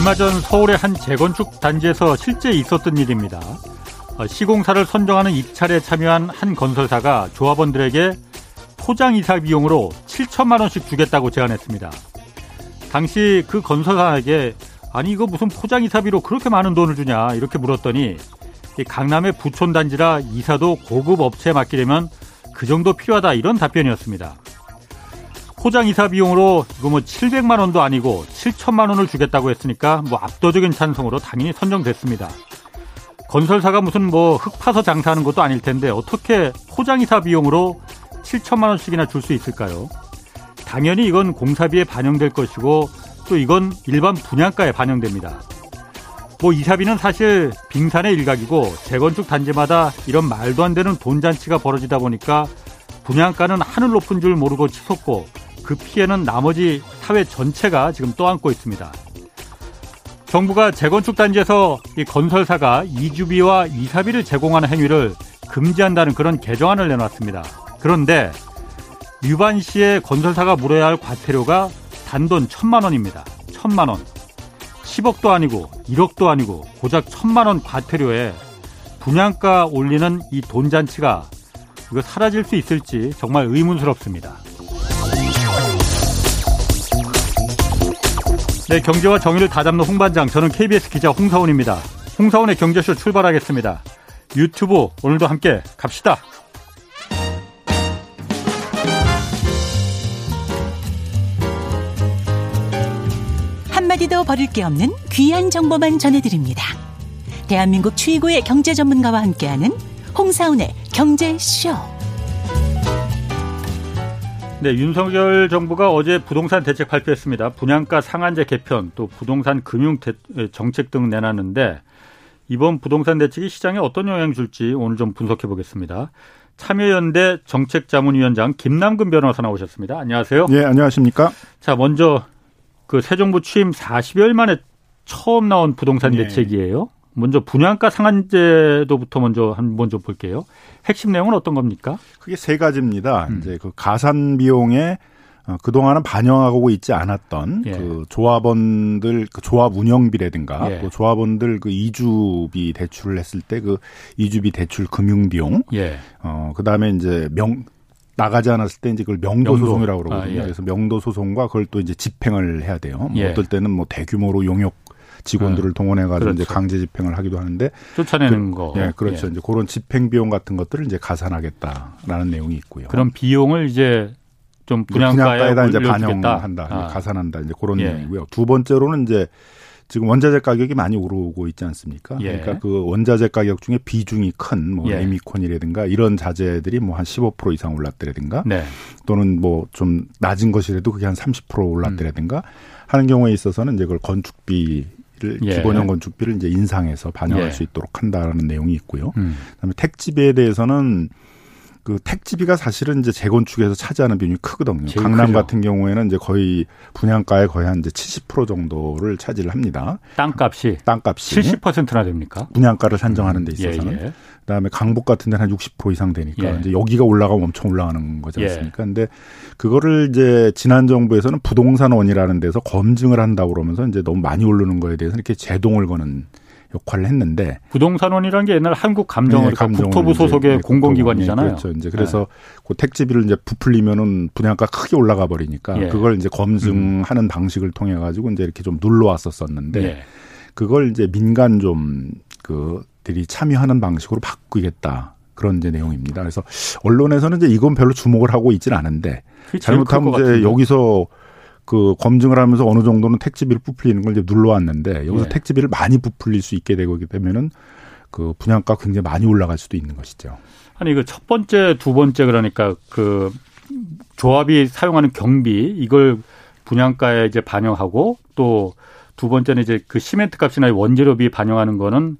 얼마 전 서울의 한 재건축 단지에서 실제 있었던 일입니다. 어, 시공사를 선정하는 입찰에 참여한 한 건설사가 조합원들에게 포장 이사 비용으로 7천만 원씩 주겠다고 제안했습니다. 당시 그 건설사에게 아니 이거 무슨 포장 이사비로 그렇게 많은 돈을 주냐 이렇게 물었더니 강남의 부촌 단지라 이사도 고급 업체에 맡기려면 그 정도 필요하다 이런 답변이었습니다. 포장 이사 비용으로 이거 뭐 700만 원도 아니고 7천만 원을 주겠다고 했으니까 뭐 압도적인 찬성으로 당연히 선정됐습니다. 건설사가 무슨 뭐 흙 파서 장사하는 것도 아닐 텐데 어떻게 포장 이사 비용으로 7천만 원씩이나 줄 수 있을까요? 당연히 이건 공사비에 반영될 것이고 또 이건 일반 분양가에 반영됩니다. 뭐 이사비는 사실 빙산의 일각이고 재건축 단지마다 이런 말도 안 되는 돈 잔치가 벌어지다 보니까 분양가는 하늘 높은 줄 모르고 치솟고 그 피해는 나머지 사회 전체가 지금 떠안고 있습니다. 정부가 재건축 단지에서 이 건설사가 이주비와 이사비를 제공하는 행위를 금지한다는 그런 개정안을 내놨습니다. 그런데 유반 시에 건설사가 물어야 할 과태료가 단돈 천만 원입니다. 천만 원. 10억도 아니고 1억도 아니고 고작 천만 원 과태료에 분양가 올리는 이 돈잔치가 이거 사라질 수 있을지 정말 의문스럽습니다. 네, 경제와 정의를 다잡는 홍반장. 저는 KBS 기자 홍사원입니다. 홍사원의 경제쇼 출발하겠습니다. 유튜브 오늘도 함께 갑시다. 한마디도 버릴 게 없는 귀한 정보만 전해드립니다. 대한민국 최고의 경제 전문가와 함께하는 홍사운의 경제쇼. 네, 윤석열 정부가 어제 부동산 대책 발표했습니다. 분양가 상한제 개편, 또 부동산 금융 정책 등 내놨는데 이번 부동산 대책이 시장에 어떤 영향 줄지 오늘 좀 분석해 보겠습니다. 참여연대 정책자문위원장 김남근 변호사 나오셨습니다. 안녕하세요. 예, 안녕하십니까? 자, 먼저 그 새 정부 취임 40여일 만에 처음 나온 부동산 예. 대책이에요. 먼저 분양가 상한제도부터 먼저 한 먼저 볼게요. 핵심 내용은 어떤 겁니까? 그게 세 가지입니다. 음. 이제 그 가산 비용에 어, 그동안은 반영하고 있지 않았던 예. 그 조합원들 그 조합 운영비라든가 예. 또 조합원들 그 이주비 대출을 했을 때 그 이주비 대출 금융 비용 예. 어 그다음에 이제 명 나가지 않았을 때 이제 그걸 명도, 명도. 소송이라고 그러거든요. 아, 예. 그래서 명도 소송과 그걸 또 이제 집행을 해야 돼요. 뭐 예. 어떨 때는 뭐 대규모로 용역 직원들을 네. 동원해 가지고 그렇죠. 이제 강제 집행을 하기도 하는데 쫓아내는 그, 거. 예, 그렇죠. 예. 이제 그런 집행 비용 같은 것들을 이제 가산하겠다라는 내용이 있고요. 그런 비용을 이제 좀 분양가에 다 이제 반영한다, 아. 가산한다 이제 그런 예. 내용이고요. 두 번째로는 이제 지금 원자재 가격이 많이 오르고 있지 않습니까? 예. 그러니까 그 원자재 가격 중에 비중이 큰뭐 예. 에미콘이라든가 이런 자재들이 뭐 한 15% 이상 올랐더라든가 네. 또는 뭐 좀 낮은 것이라도 그게 한 30% 올랐더라든가 음. 하는 경우에 있어서는 이제 그걸 건축비 를 예. 기본형 건축비를 이제 인상해서 반영할 예. 수 있도록 한다라는 내용이 있고요. 음. 그다음에 택지비에 대해서는 그 택지비가 사실은 이제 재건축에서 차지하는 비중이 크거든요. 강남 크죠. 같은 경우에는 이제 거의 분양가의 거의 한 이제 70% 정도를 차지를 합니다. 땅값이 땅값이 70%나 됩니까? 분양가를 산정하는 데 있어서는. 예, 예. 그다음에 강북 같은 데는 한 60% 이상 되니까 예. 이제 여기가 올라가면 엄청 올라가는 거지 예. 않습니까? 근데 그거를 이제 지난 정부에서는 부동산원이라는 데서 검증을 한다고 그러면서 이제 너무 많이 오르는 거에 대해서 이렇게 제동을 거는 역할을 했는데 부동산원이라는 게 옛날 한국 감정을 네, 국토부 소속의 이제, 공공기관이잖아요. 네, 그렇죠. 이제 그래서 네. 그 택지비를 이제 부풀리면은 분양가 크게 올라가 버리니까 예. 그걸 이제 검증하는 음. 방식을 통해 가지고 이제 이렇게 좀 눌러 왔었었는데 예. 그걸 이제 민간 좀그 들이 참여하는 방식으로 바꾸겠다. 그런 이제 내용입니다. 그래서 언론에서는 이제 이건 별로 주목을 하고 있지는 않은데 잘못하면 이제 여기서 그 검증을 하면서 어느 정도는 택지비를 부풀리는 걸 이제 눌러왔는데 여기서 예. 택지비를 많이 부풀릴 수 있게 되고 되면은 그 분양가 굉장히 많이 올라갈 수도 있는 것이죠. 아니 그 첫 번째, 두 번째 그러니까 그 조합이 사용하는 경비 이걸 분양가에 이제 반영하고 또 두 번째는 이제 그 시멘트 값이나 원재료비 반영하는 거는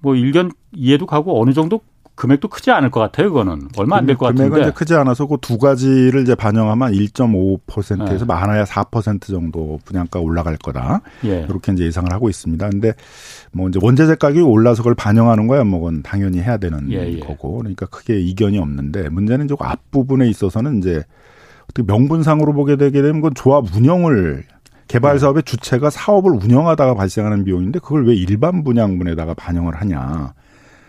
뭐 일견 이해도 가고 어느 정도 금액도 크지 않을 것 같아요. 그거는 얼마 안 될 것 같은데. 금액은 이제 크지 않아서 그 두 가지를 이제 반영하면 1.5%에서 네. 많아야 4% 정도 분양가 올라갈 거다. 예. 이렇게 이제 예상을 하고 있습니다. 근데 뭐 이제 원자재 가격이 올라서 그걸 반영하는 거야 뭐 그건 당연히 해야 되는 예, 예. 거고. 그러니까 크게 이견이 없는데 문제는 조금 앞 부분에 있어서는 이제 어떻게 명분상으로 보게 되게 되면 그건 조합 운영을 개발 사업의 주체가 사업을 운영하다가 발생하는 비용인데 그걸 왜 일반 분양분에다가 반영을 하냐.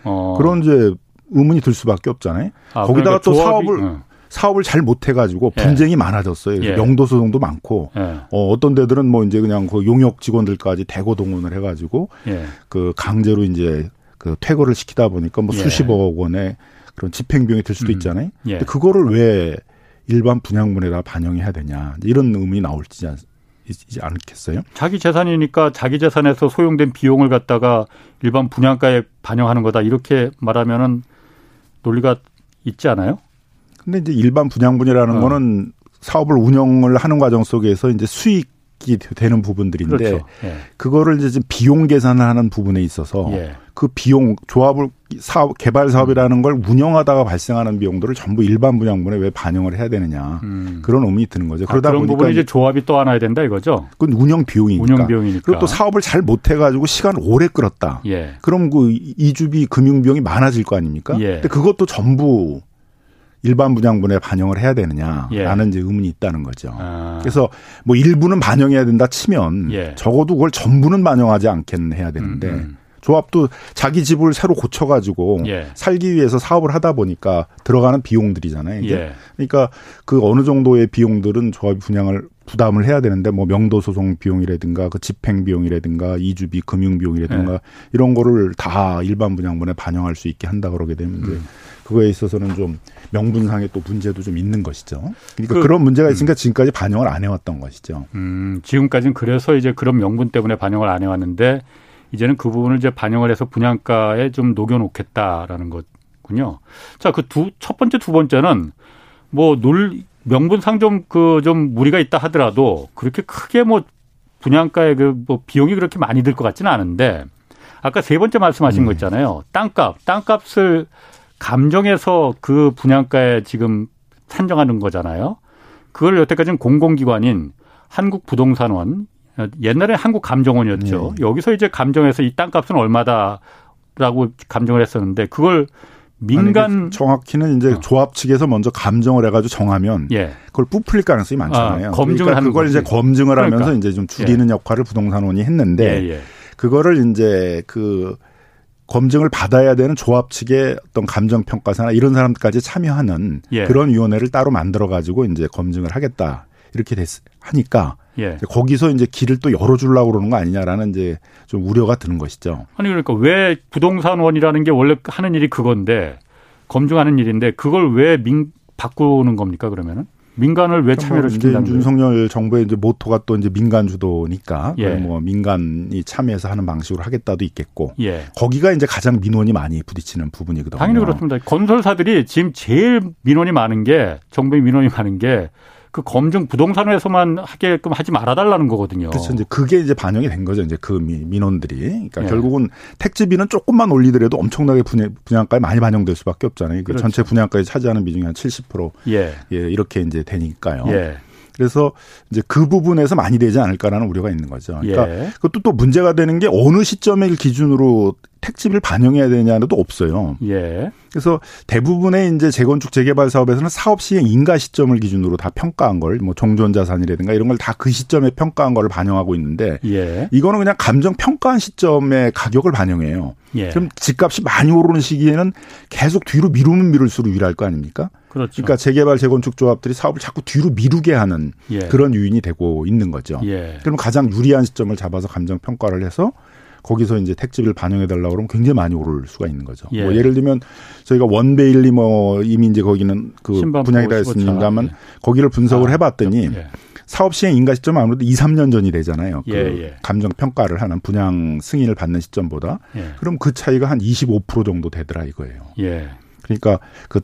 어. 그런 이제 의문이 들 수밖에 없잖아요. 아, 거기다가 그러니까 또 사업을 어. 사업을 잘 못해가지고 예. 분쟁이 예. 많아졌어요. 예. 영도 소송도 많고 예. 어, 어떤 데들은 뭐 이제 그냥 그 용역 직원들까지 대거 동원을 해가지고 예. 그 강제로 이제 그 퇴거를 시키다 보니까 뭐 예. 수십억 원의 그런 집행비용이 들 수도 음. 있잖아요. 근데 그거를 왜 일반 분양분에다 반영해야 되냐 이런 의문이 나올지 있지 않겠어요? 자기 재산이니까 자기 재산에서 소용된 비용을 갖다가 일반 분양가에 반영하는 거다 이렇게 말하면은 논리가 있지 않아요? 근데 이제 일반 분양분이라는 어. 거는 사업을 운영을 하는 과정 속에서 이제 수익 이 되는 부분들인데 그렇죠. 예. 그거를 이제 비용 계산을 하는 부분에 있어서 예. 그 비용 조합을 사업 개발 사업이라는 걸 운영하다가 발생하는 비용들을 전부 일반 분양분에 왜 반영을 해야 되느냐 음. 그런 의문이 드는 거죠. 아, 그러다 그런 보니까 이제 조합이 또 안와야 된다 이거죠. 그건 운영 비용이니까. 운영 비용이니까. 그리고 또 사업을 잘 못 해가지고 시간을 오래 끌었다. 예. 그럼 그 이주비 금융 비용이 많아질 거 아닙니까? 예. 근데 그것도 전부 일반 분양분에 반영을 해야 되느냐라는 예. 이제 의문이 있다는 거죠. 아. 그래서 뭐 일부는 반영해야 된다 치면 예. 적어도 그걸 전부는 반영하지 않겠는 해야 되는데 음, 음. 조합도 자기 집을 새로 고쳐가지고 예. 살기 위해서 사업을 하다 보니까 들어가는 비용들이잖아요. 이게. 예. 그러니까 그 어느 정도의 비용들은 조합이 분양을 부담을 해야 되는데 뭐 명도 소송 비용이라든가 그 집행 비용이라든가 이주비 금융 비용이라든가 예. 이런 거를 다 일반 분양분에 반영할 수 있게 한다 그러게 되면 이제 음. 그거에 있어서는 좀 명분상의 또 문제도 좀 있는 것이죠. 그러니까 그, 런 문제가 있으니까 음. 지금까지 반영을 안 해왔던 것이죠. 음, 지금까지는 그래서 이제 그런 명분 때문에 반영을 안 해왔는데 이제는 그 부분을 이제 반영을 해서 분양가에 좀 녹여놓겠다라는 거군요. 자, 그 두, 첫 번째, 두 번째는 뭐 놀, 명분상 좀 그, 좀 무리가 있다 하더라도 그렇게 크게 뭐 분양가에 그 뭐 비용이 그렇게 많이 들 것 같지는 않은데 아까 세 번째 말씀하신 음. 거 있잖아요. 땅값, 땅값을 감정해서 그 분양가에 지금 산정하는 거잖아요. 그걸 여태까지는 공공기관인 한국부동산원 옛날에 한국감정원이었죠. 네. 여기서 이제 감정해서 이 땅값은 얼마다라고 감정을 했었는데 그걸 민간 아니, 정확히는 이제 어. 조합 측에서 먼저 감정을 해가지고 정하면 예. 그걸 부풀릴 가능성이 많잖아요. 아, 검증을 그러니까 그걸 거지. 이제 검증을 그러니까. 하면서 이제 좀 줄이는 예. 역할을 부동산원이 했는데 예, 예. 그거를 이제 그 검증을 받아야 되는 조합 측의 어떤 감정 평가사나 이런 사람들까지 참여하는 예. 그런 위원회를 따로 만들어 가지고 이제 검증을 하겠다 이렇게 됐 하니까 예. 거기서 이제 길을 또 열어주려고 그러는 거 아니냐라는 이제 좀 우려가 드는 것이죠. 아니 그러니까 왜 부동산원이라는 게 원래 하는 일이 그건데 검증하는 일인데 그걸 왜 민, 바꾸는 겁니까 그러면은? 민간을 왜 참여를 뭐 시킨다는 거예요? 윤석열 정부의 이제 모토가 또 이제 민간 주도니까 예. 뭐 민간이 참여해서 하는 방식으로 하겠다도 있겠고 예. 거기가 이제 가장 민원이 많이 부딪히는 부분이거든요. 당연히 그렇습니다. 건설사들이 지금 제일 민원이 많은 게 정부의 민원이 많은 게 그 검증 부동산에서만 하게끔 하지 말아달라는 거거든요. 그렇죠. 이제 그게 이제 반영이 된 거죠. 이제 그 민원들이. 그러니까 네. 결국은 택지비는 조금만 올리더라도 엄청나게 분양, 분양가에 많이 반영될 수밖에 없잖아요. 그 그렇죠. 전체 분양가에 차지하는 비중이 한 70% 예. 예, 이렇게 이제 되니까요. 예. 그래서 이제 그 부분에서 많이 되지 않을까라는 우려가 있는 거죠. 그러니까 예. 그것도 또 문제가 되는 게 어느 시점을 기준으로 택지비를 반영해야 되냐도 없어요. 예. 그래서 대부분의 이제 재건축 재개발 사업에서는 사업 시행 인가 시점을 기준으로 다 평가한 걸 뭐 종전 자산이라든가 이런 걸 다 그 시점에 평가한 걸 반영하고 있는데 예. 이거는 그냥 감정 평가한 시점의 가격을 반영해요. 예. 그럼 집값이 많이 오르는 시기에는 계속 뒤로 미루면 미룰수록 유리할 거 아닙니까? 그렇죠. 그러니까 재개발 재건축 조합들이 사업을 자꾸 뒤로 미루게 하는 예. 그런 요인이 되고 있는 거죠. 예. 그럼 가장 유리한 시점을 잡아서 감정 평가를 해서 거기서 이제 택지비를 반영해 달라고 그러면 굉장히 많이 오를 수가 있는 거죠. 예. 뭐 예를 들면 저희가 원베일리 뭐 이미 이제 거기는 그 분양이 다 했습니다만 예. 거기를 분석을 아, 해봤더니 예. 사업 시행 인가 시점 아무래도 2, 3년 전이 되잖아요. 그 예, 예. 감정 평가를 하는 분양 승인을 받는 시점보다 예. 그럼 그 차이가 한 25% 정도 되더라 이거예요. 그러니까 그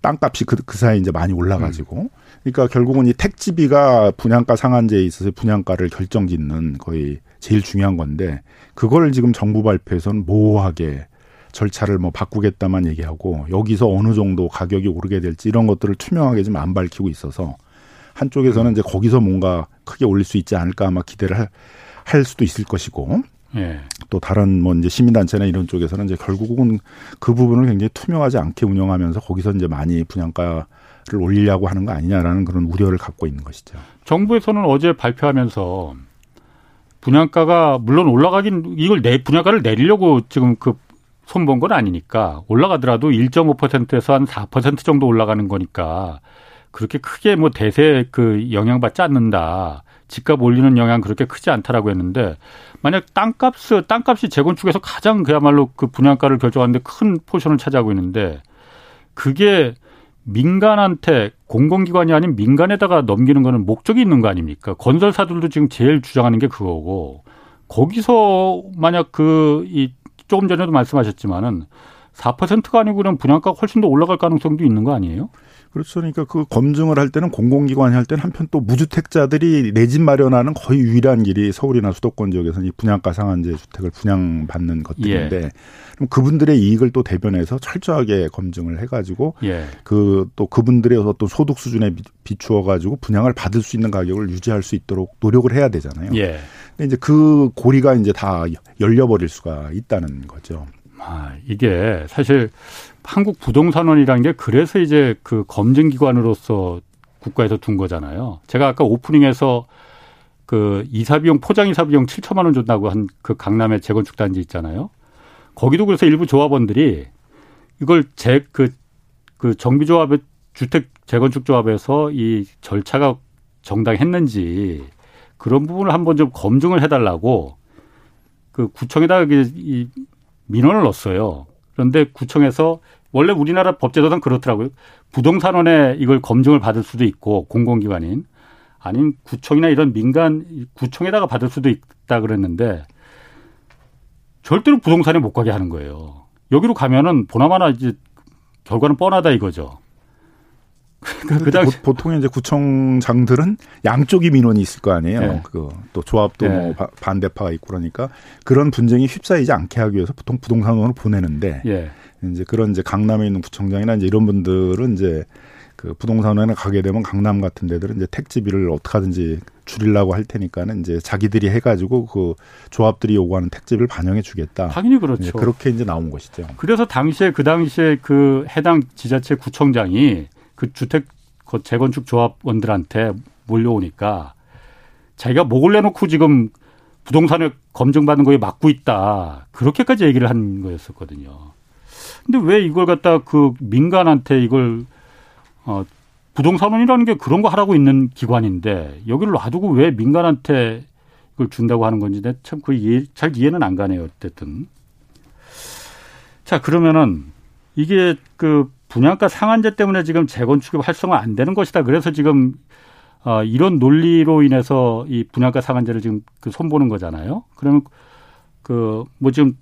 땅값이 그, 그 사이에 이제 많이 올라가지고 음. 그러니까 결국은 이 택지비가 분양가 상한제에 있어서 분양가를 결정짓는 거의 제일 중요한 건데 그걸 지금 정부 발표에서는 모호하게 절차를 뭐 바꾸겠다만 얘기하고 여기서 어느 정도 가격이 오르게 될지 이런 것들을 투명하게 좀 안 밝히고 있어서 한쪽에서는 이제 거기서 뭔가 크게 올릴 수 있지 않을까 아마 기대를 할, 할 수도 있을 것이고 예. 또 다른 뭐 이제 시민단체나 이런 쪽에서는 이제 결국은 그 부분을 굉장히 투명하지 않게 운영하면서 거기서 이제 많이 분양가 를 올리려고 하는 거 아니냐라는 그런 우려를 갖고 있는 것이죠. 정부에서는 어제 발표하면서 분양가가 물론 올라가긴 이걸 내 분양가를 내리려고 지금 그 손본 건 아니니까 올라가더라도 1.5%에서 한 4% 정도 올라가는 거니까 그렇게 크게 뭐 대세 그 영향받지 않는다. 집값 올리는 영향 그렇게 크지 않다라고 했는데 만약 땅값 땅값이 재건축에서 가장 그야말로 그 분양가를 결정하는데 큰 포션을 차지하고 있는데 그게 민간한테 공공기관이 아닌 민간에다가 넘기는 거는 목적이 있는 거 아닙니까? 건설사들도 지금 제일 주장하는 게 그거고 거기서 만약 그 이 조금 전에도 말씀하셨지만은 4%가 아니고 그냥 분양가가 훨씬 더 올라갈 가능성도 있는 거 아니에요? 그렇죠. 그러니까 그 검증을 할 때는 공공기관이 할 때는 한편 또 무주택자들이 내 집 마련하는 거의 유일한 길이 서울이나 수도권 지역에서는 이 분양가 상한제 주택을 분양받는 것들인데 예. 그럼 그분들의 이익을 또 대변해서 철저하게 검증을 해가지고 예. 그또 그분들의 어떤 소득 수준에 비추어 가지고 분양을 받을 수 있는 가격을 유지할 수 있도록 노력을 해야 되잖아요. 예. 근데 이제 그 고리가 이제 다 열려버릴 수가 있다는 거죠. 아, 이게 사실 한국 부동산원이라는 게 그래서 이제 그 검증기관으로서 국가에서 둔 거잖아요. 제가 아까 오프닝에서 그 이사비용, 포장 이사비용 7천만 원 준다고 한 그 강남의 재건축 단지 있잖아요. 거기도 그래서 일부 조합원들이 이걸 재, 그, 그 정비조합의 주택 재건축 조합에서 이 절차가 정당했는지 그런 부분을 한번 좀 검증을 해달라고 그 구청에다가 이 민원을 넣었어요. 그런데 구청에서 원래 우리나라 법제도상 그렇더라고요. 부동산원에 이걸 검증을 받을 수도 있고 공공기관인 아닌 구청이나 이런 민간 구청에다가 받을 수도 있다 그랬는데 절대로 부동산에 못 가게 하는 거예요. 여기로 가면은 보나마나 이제 결과는 뻔하다 이거죠. 그러니까 그 당시 보통 이제 구청장들은 양쪽이 민원이 있을 거 아니에요. 네. 그또 조합도 네. 뭐 반대파가 있고 그러니까 그런 분쟁이 휩싸이지 않게 하기 위해서 보통 부동산원을 보내는데 네. 이제 그런 이제 강남에 있는 구청장이나 이제 이런 분들은 이제 그 부동산원에 가게 되면 강남 같은 데들은 이제 택지비를 어떻게 하든지 줄이려고 할 테니까는 이제 자기들이 해가지고 그 조합들이 요구하는 택지비를 반영해 주겠다. 당연히 그렇죠. 이제 그렇게 이제 나온 것이죠. 그래서 당시에 그 당시에 그 해당 지자체 구청장이 그 주택 재건축 조합원들한테 몰려오니까 자기가 목을 내놓고 지금 부동산을 검증받는 거에 막고 있다. 그렇게까지 얘기를 한 거였었거든요. 근데 왜 이걸 갖다 그 민간한테 이걸 어 부동산원이라는 게 그런 거 하라고 있는 기관인데 여기를 놔두고 왜 민간한테 이걸 준다고 하는 건지 참그 이해 잘 이해는 안 가네요. 어쨌든. 자, 그러면은 이게 그 분양가 상한제 때문에 지금 재건축이 활성화 안 되는 것이다. 그래서 지금 어, 이런 논리로 인해서 이 분양가 상한제를 지금 그 손보는 거잖아요. 그러면 그 뭐 지금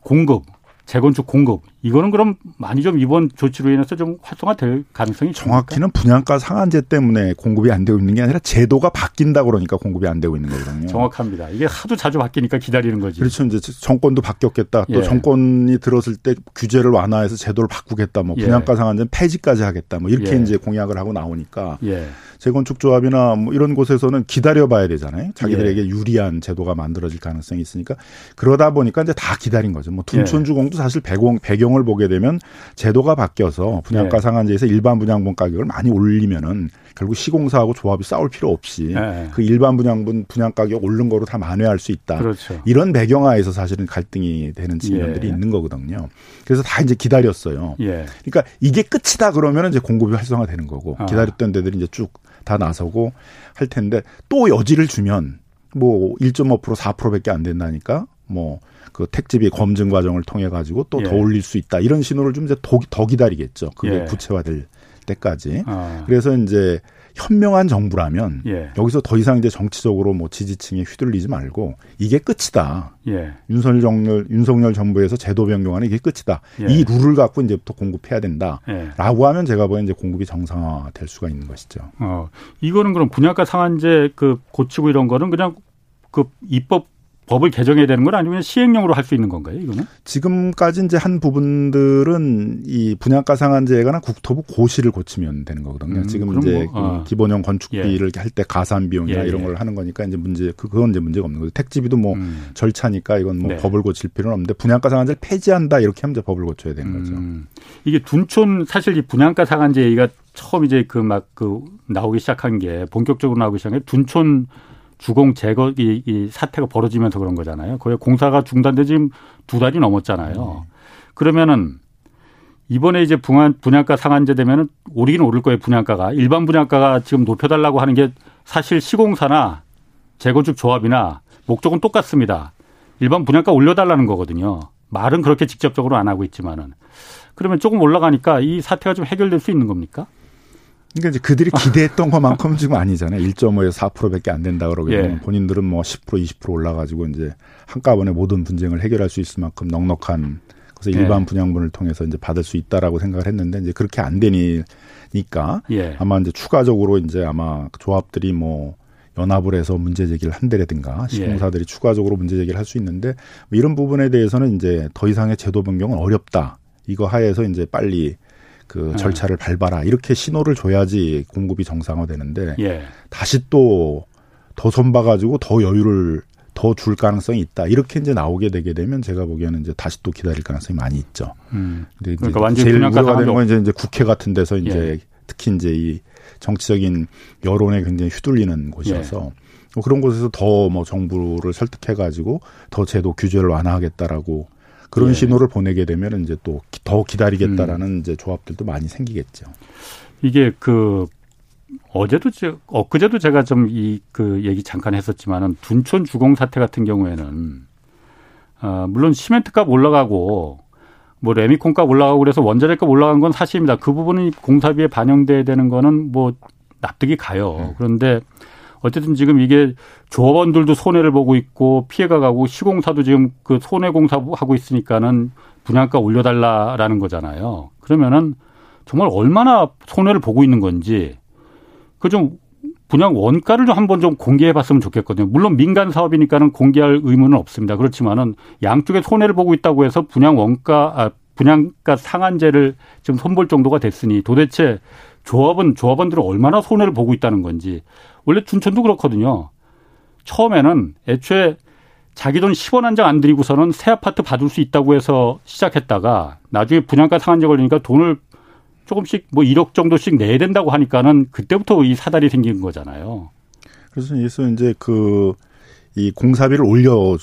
공급 재건축 공급 이거는 그럼 많이 좀 이번 조치로 인해서 좀 활성화될 가능성이 정확히는 분양가 상한제 때문에 공급이 안 되고 있는 게 아니라 제도가 바뀐다 그러니까 공급이 안 되고 있는 거거든요. 정확합니다. 이게 하도 자주 바뀌니까 기다리는 거지. 그렇죠. 이제 정권도 바뀌었겠다. 또 예. 정권이 들었을 때 규제를 완화해서 제도를 바꾸겠다. 뭐 예. 분양가 상한제는 폐지까지 하겠다. 뭐 이렇게 예. 이제 공약을 하고 나오니까 예. 재건축 조합이나 뭐 이런 곳에서는 기다려봐야 되잖아요. 자기들에게 예. 유리한 제도가 만들어질 가능성이 있으니까 그러다 보니까 이제 다 기다린 거죠. 뭐 둔촌주공도 사실 배경, 배경을 보게 되면 제도가 바뀌어서 분양가 예. 상한제에서 일반 분양분 가격을 많이 올리면은 결국 시공사하고 조합이 싸울 필요 없이 네. 그 일반 분양분 분양 가격 오른 거로 다 만회할 수 있다. 그렇죠. 이런 배경하에서 사실은 갈등이 되는 측면들이 예. 있는 거거든요. 그래서 다 이제 기다렸어요. 예. 그러니까 이게 끝이다 그러면 이제 공급이 활성화되는 거고 아. 기다렸던 데들이 이제 쭉 다 나서고 할 텐데 또 여지를 주면 뭐 1.5% 4%밖에 안 된다니까 뭐 그 택지비 검증 과정을 통해 가지고 또더 예. 올릴 수 있다 이런 신호를 좀 이제 더, 더 기다리겠죠. 그게 예. 구체화될 때까지. 아. 그래서 이제 현명한 정부라면 예. 여기서 더 이상 이제 정치적으로 뭐 지지층에 휘둘리지 말고 이게 끝이다. 예. 윤석열 정열 윤석열 정부에서 제도 변경하는 이게 끝이다. 예. 이 룰을 갖고 이제부터 공급해야 된다라고 예. 하면 제가 보기엔 이제 공급이 정상화될 수가 있는 것이죠. 어, 이거는 그럼 분양가 상한제 그 고치고 이런 거는 그냥 그 입법 법을 개정해야 되는 건 아니면 시행령으로 할 수 있는 건가요, 이거는? 지금까지 이제 한 부분들은 이 분양가 상한제에 관한 국토부 고시를 고치면 되는 거거든요. 음, 지금 이제 뭐, 아. 그 기본형 건축비를 예. 할때 가산 비용이나 예, 이런 예. 걸 하는 거니까 이제 문제 그, 그건 이제 문제가 없는 거죠. 택지비도 뭐 음. 절차니까 이건 뭐 네. 법을 고칠 필요는 없는데 분양가 상한제를 폐지한다 이렇게 하면 이제 법을 고쳐야 되는 거죠. 음. 이게 둔촌 사실 이 분양가 상한제 얘기가 처음 이제 그 막그 그 나오기 시작한 게 본격적으로 나오기 시작한 게 둔촌 주공 제거 이, 이 사태가 벌어지면서 그런 거잖아요. 거의 공사가 중단돼 지금 두 달이 넘었잖아요. 네. 그러면은 이번에 이제 분양, 분양가 상한제 되면은 오르긴 오를 거예요, 분양가가. 일반 분양가가 지금 높여달라고 하는 게 사실 시공사나 재건축 조합이나 목적은 똑같습니다. 일반 분양가 올려달라는 거거든요. 말은 그렇게 직접적으로 안 하고 있지만은. 그러면 조금 올라가니까 이 사태가 좀 해결될 수 있는 겁니까? 그러니까 이제 그들이 기대했던 것만큼 지금 아니잖아요. 1.5에서 4%밖에 안 된다 그러고 예. 본인들은 뭐 10% 20% 올라가지고 이제 한꺼번에 모든 분쟁을 해결할 수 있을 만큼 넉넉한 그래서 일반 예. 분양분을 통해서 이제 받을 수 있다라고 생각을 했는데 이제 그렇게 안 되니까 예. 아마 이제 추가적으로 이제 아마 조합들이 뭐 연합을 해서 문제 제기를 한다라든가 예. 시공사들이 예. 추가적으로 문제 제기를 할 수 있는데 뭐 이런 부분에 대해서는 이제 더 이상의 제도 변경은 어렵다. 이거 하에서 이제 빨리 그 예. 절차를 밟아라 이렇게 신호를 줘야지 공급이 정상화되는데 예. 다시 또 더 손봐가지고 더 여유를 더 줄 가능성이 있다 이렇게 이제 나오게 되게 되면 제가 보기에는 이제 다시 또 기다릴 가능성이 많이 있죠. 음. 근데 그러니까 완전 제일 우려가 되는 건 이제, 이제 국회 같은 데서 이제 예. 특히 이제 이 정치적인 여론에 굉장히 휘둘리는 곳이어서 예. 뭐 그런 곳에서 더 뭐 정부를 설득해 가지고 더 제도 규제를 완화하겠다라고 그런 예. 신호를 보내게 되면 이제 또 더 기다리겠다라는 음. 이제 조합들도 많이 생기겠죠. 이게 그 어제도 제 엊그제도 제가 좀 이 그 얘기 잠깐 했었지만은 둔촌 주공 사태 같은 경우에는 어 물론 시멘트 값 올라가고 뭐 레미콘 값 올라가고 그래서 원자재 값 올라간 건 사실입니다. 그 부분이 공사비에 반영돼야 되는 거는 뭐 납득이 가요. 네. 그런데 어쨌든 지금 이게 조합원들도 손해를 보고 있고 피해가 가고 시공사도 지금 그 손해 공사 하고 있으니까는 분양가 올려달라라는 거잖아요. 그러면은 정말 얼마나 손해를 보고 있는 건지 그 좀 분양 원가를 좀 한번 좀 공개해 봤으면 좋겠거든요. 물론 민간 사업이니까는 공개할 의무는 없습니다. 그렇지만은 양쪽에 손해를 보고 있다고 해서 분양 원가 아 분양가 상한제를 지금 손볼 정도가 됐으니 도대체 조합은 조합원들은 얼마나 손해를 보고 있다는 건지 원래 춘천도 그렇거든요. 처음에는 애초에 자기 돈 10원 한 장안 들이고서는 새 아파트 받을 수 있다고 해서 시작했다가 나중에 분양가 상한제 걸리니까 돈을 조금씩 뭐 1억 정도씩 내야 된다고 하니까는 그때부터 이 사달이 생긴 거잖아요. 그래서 이제 그 이 공사비를 올려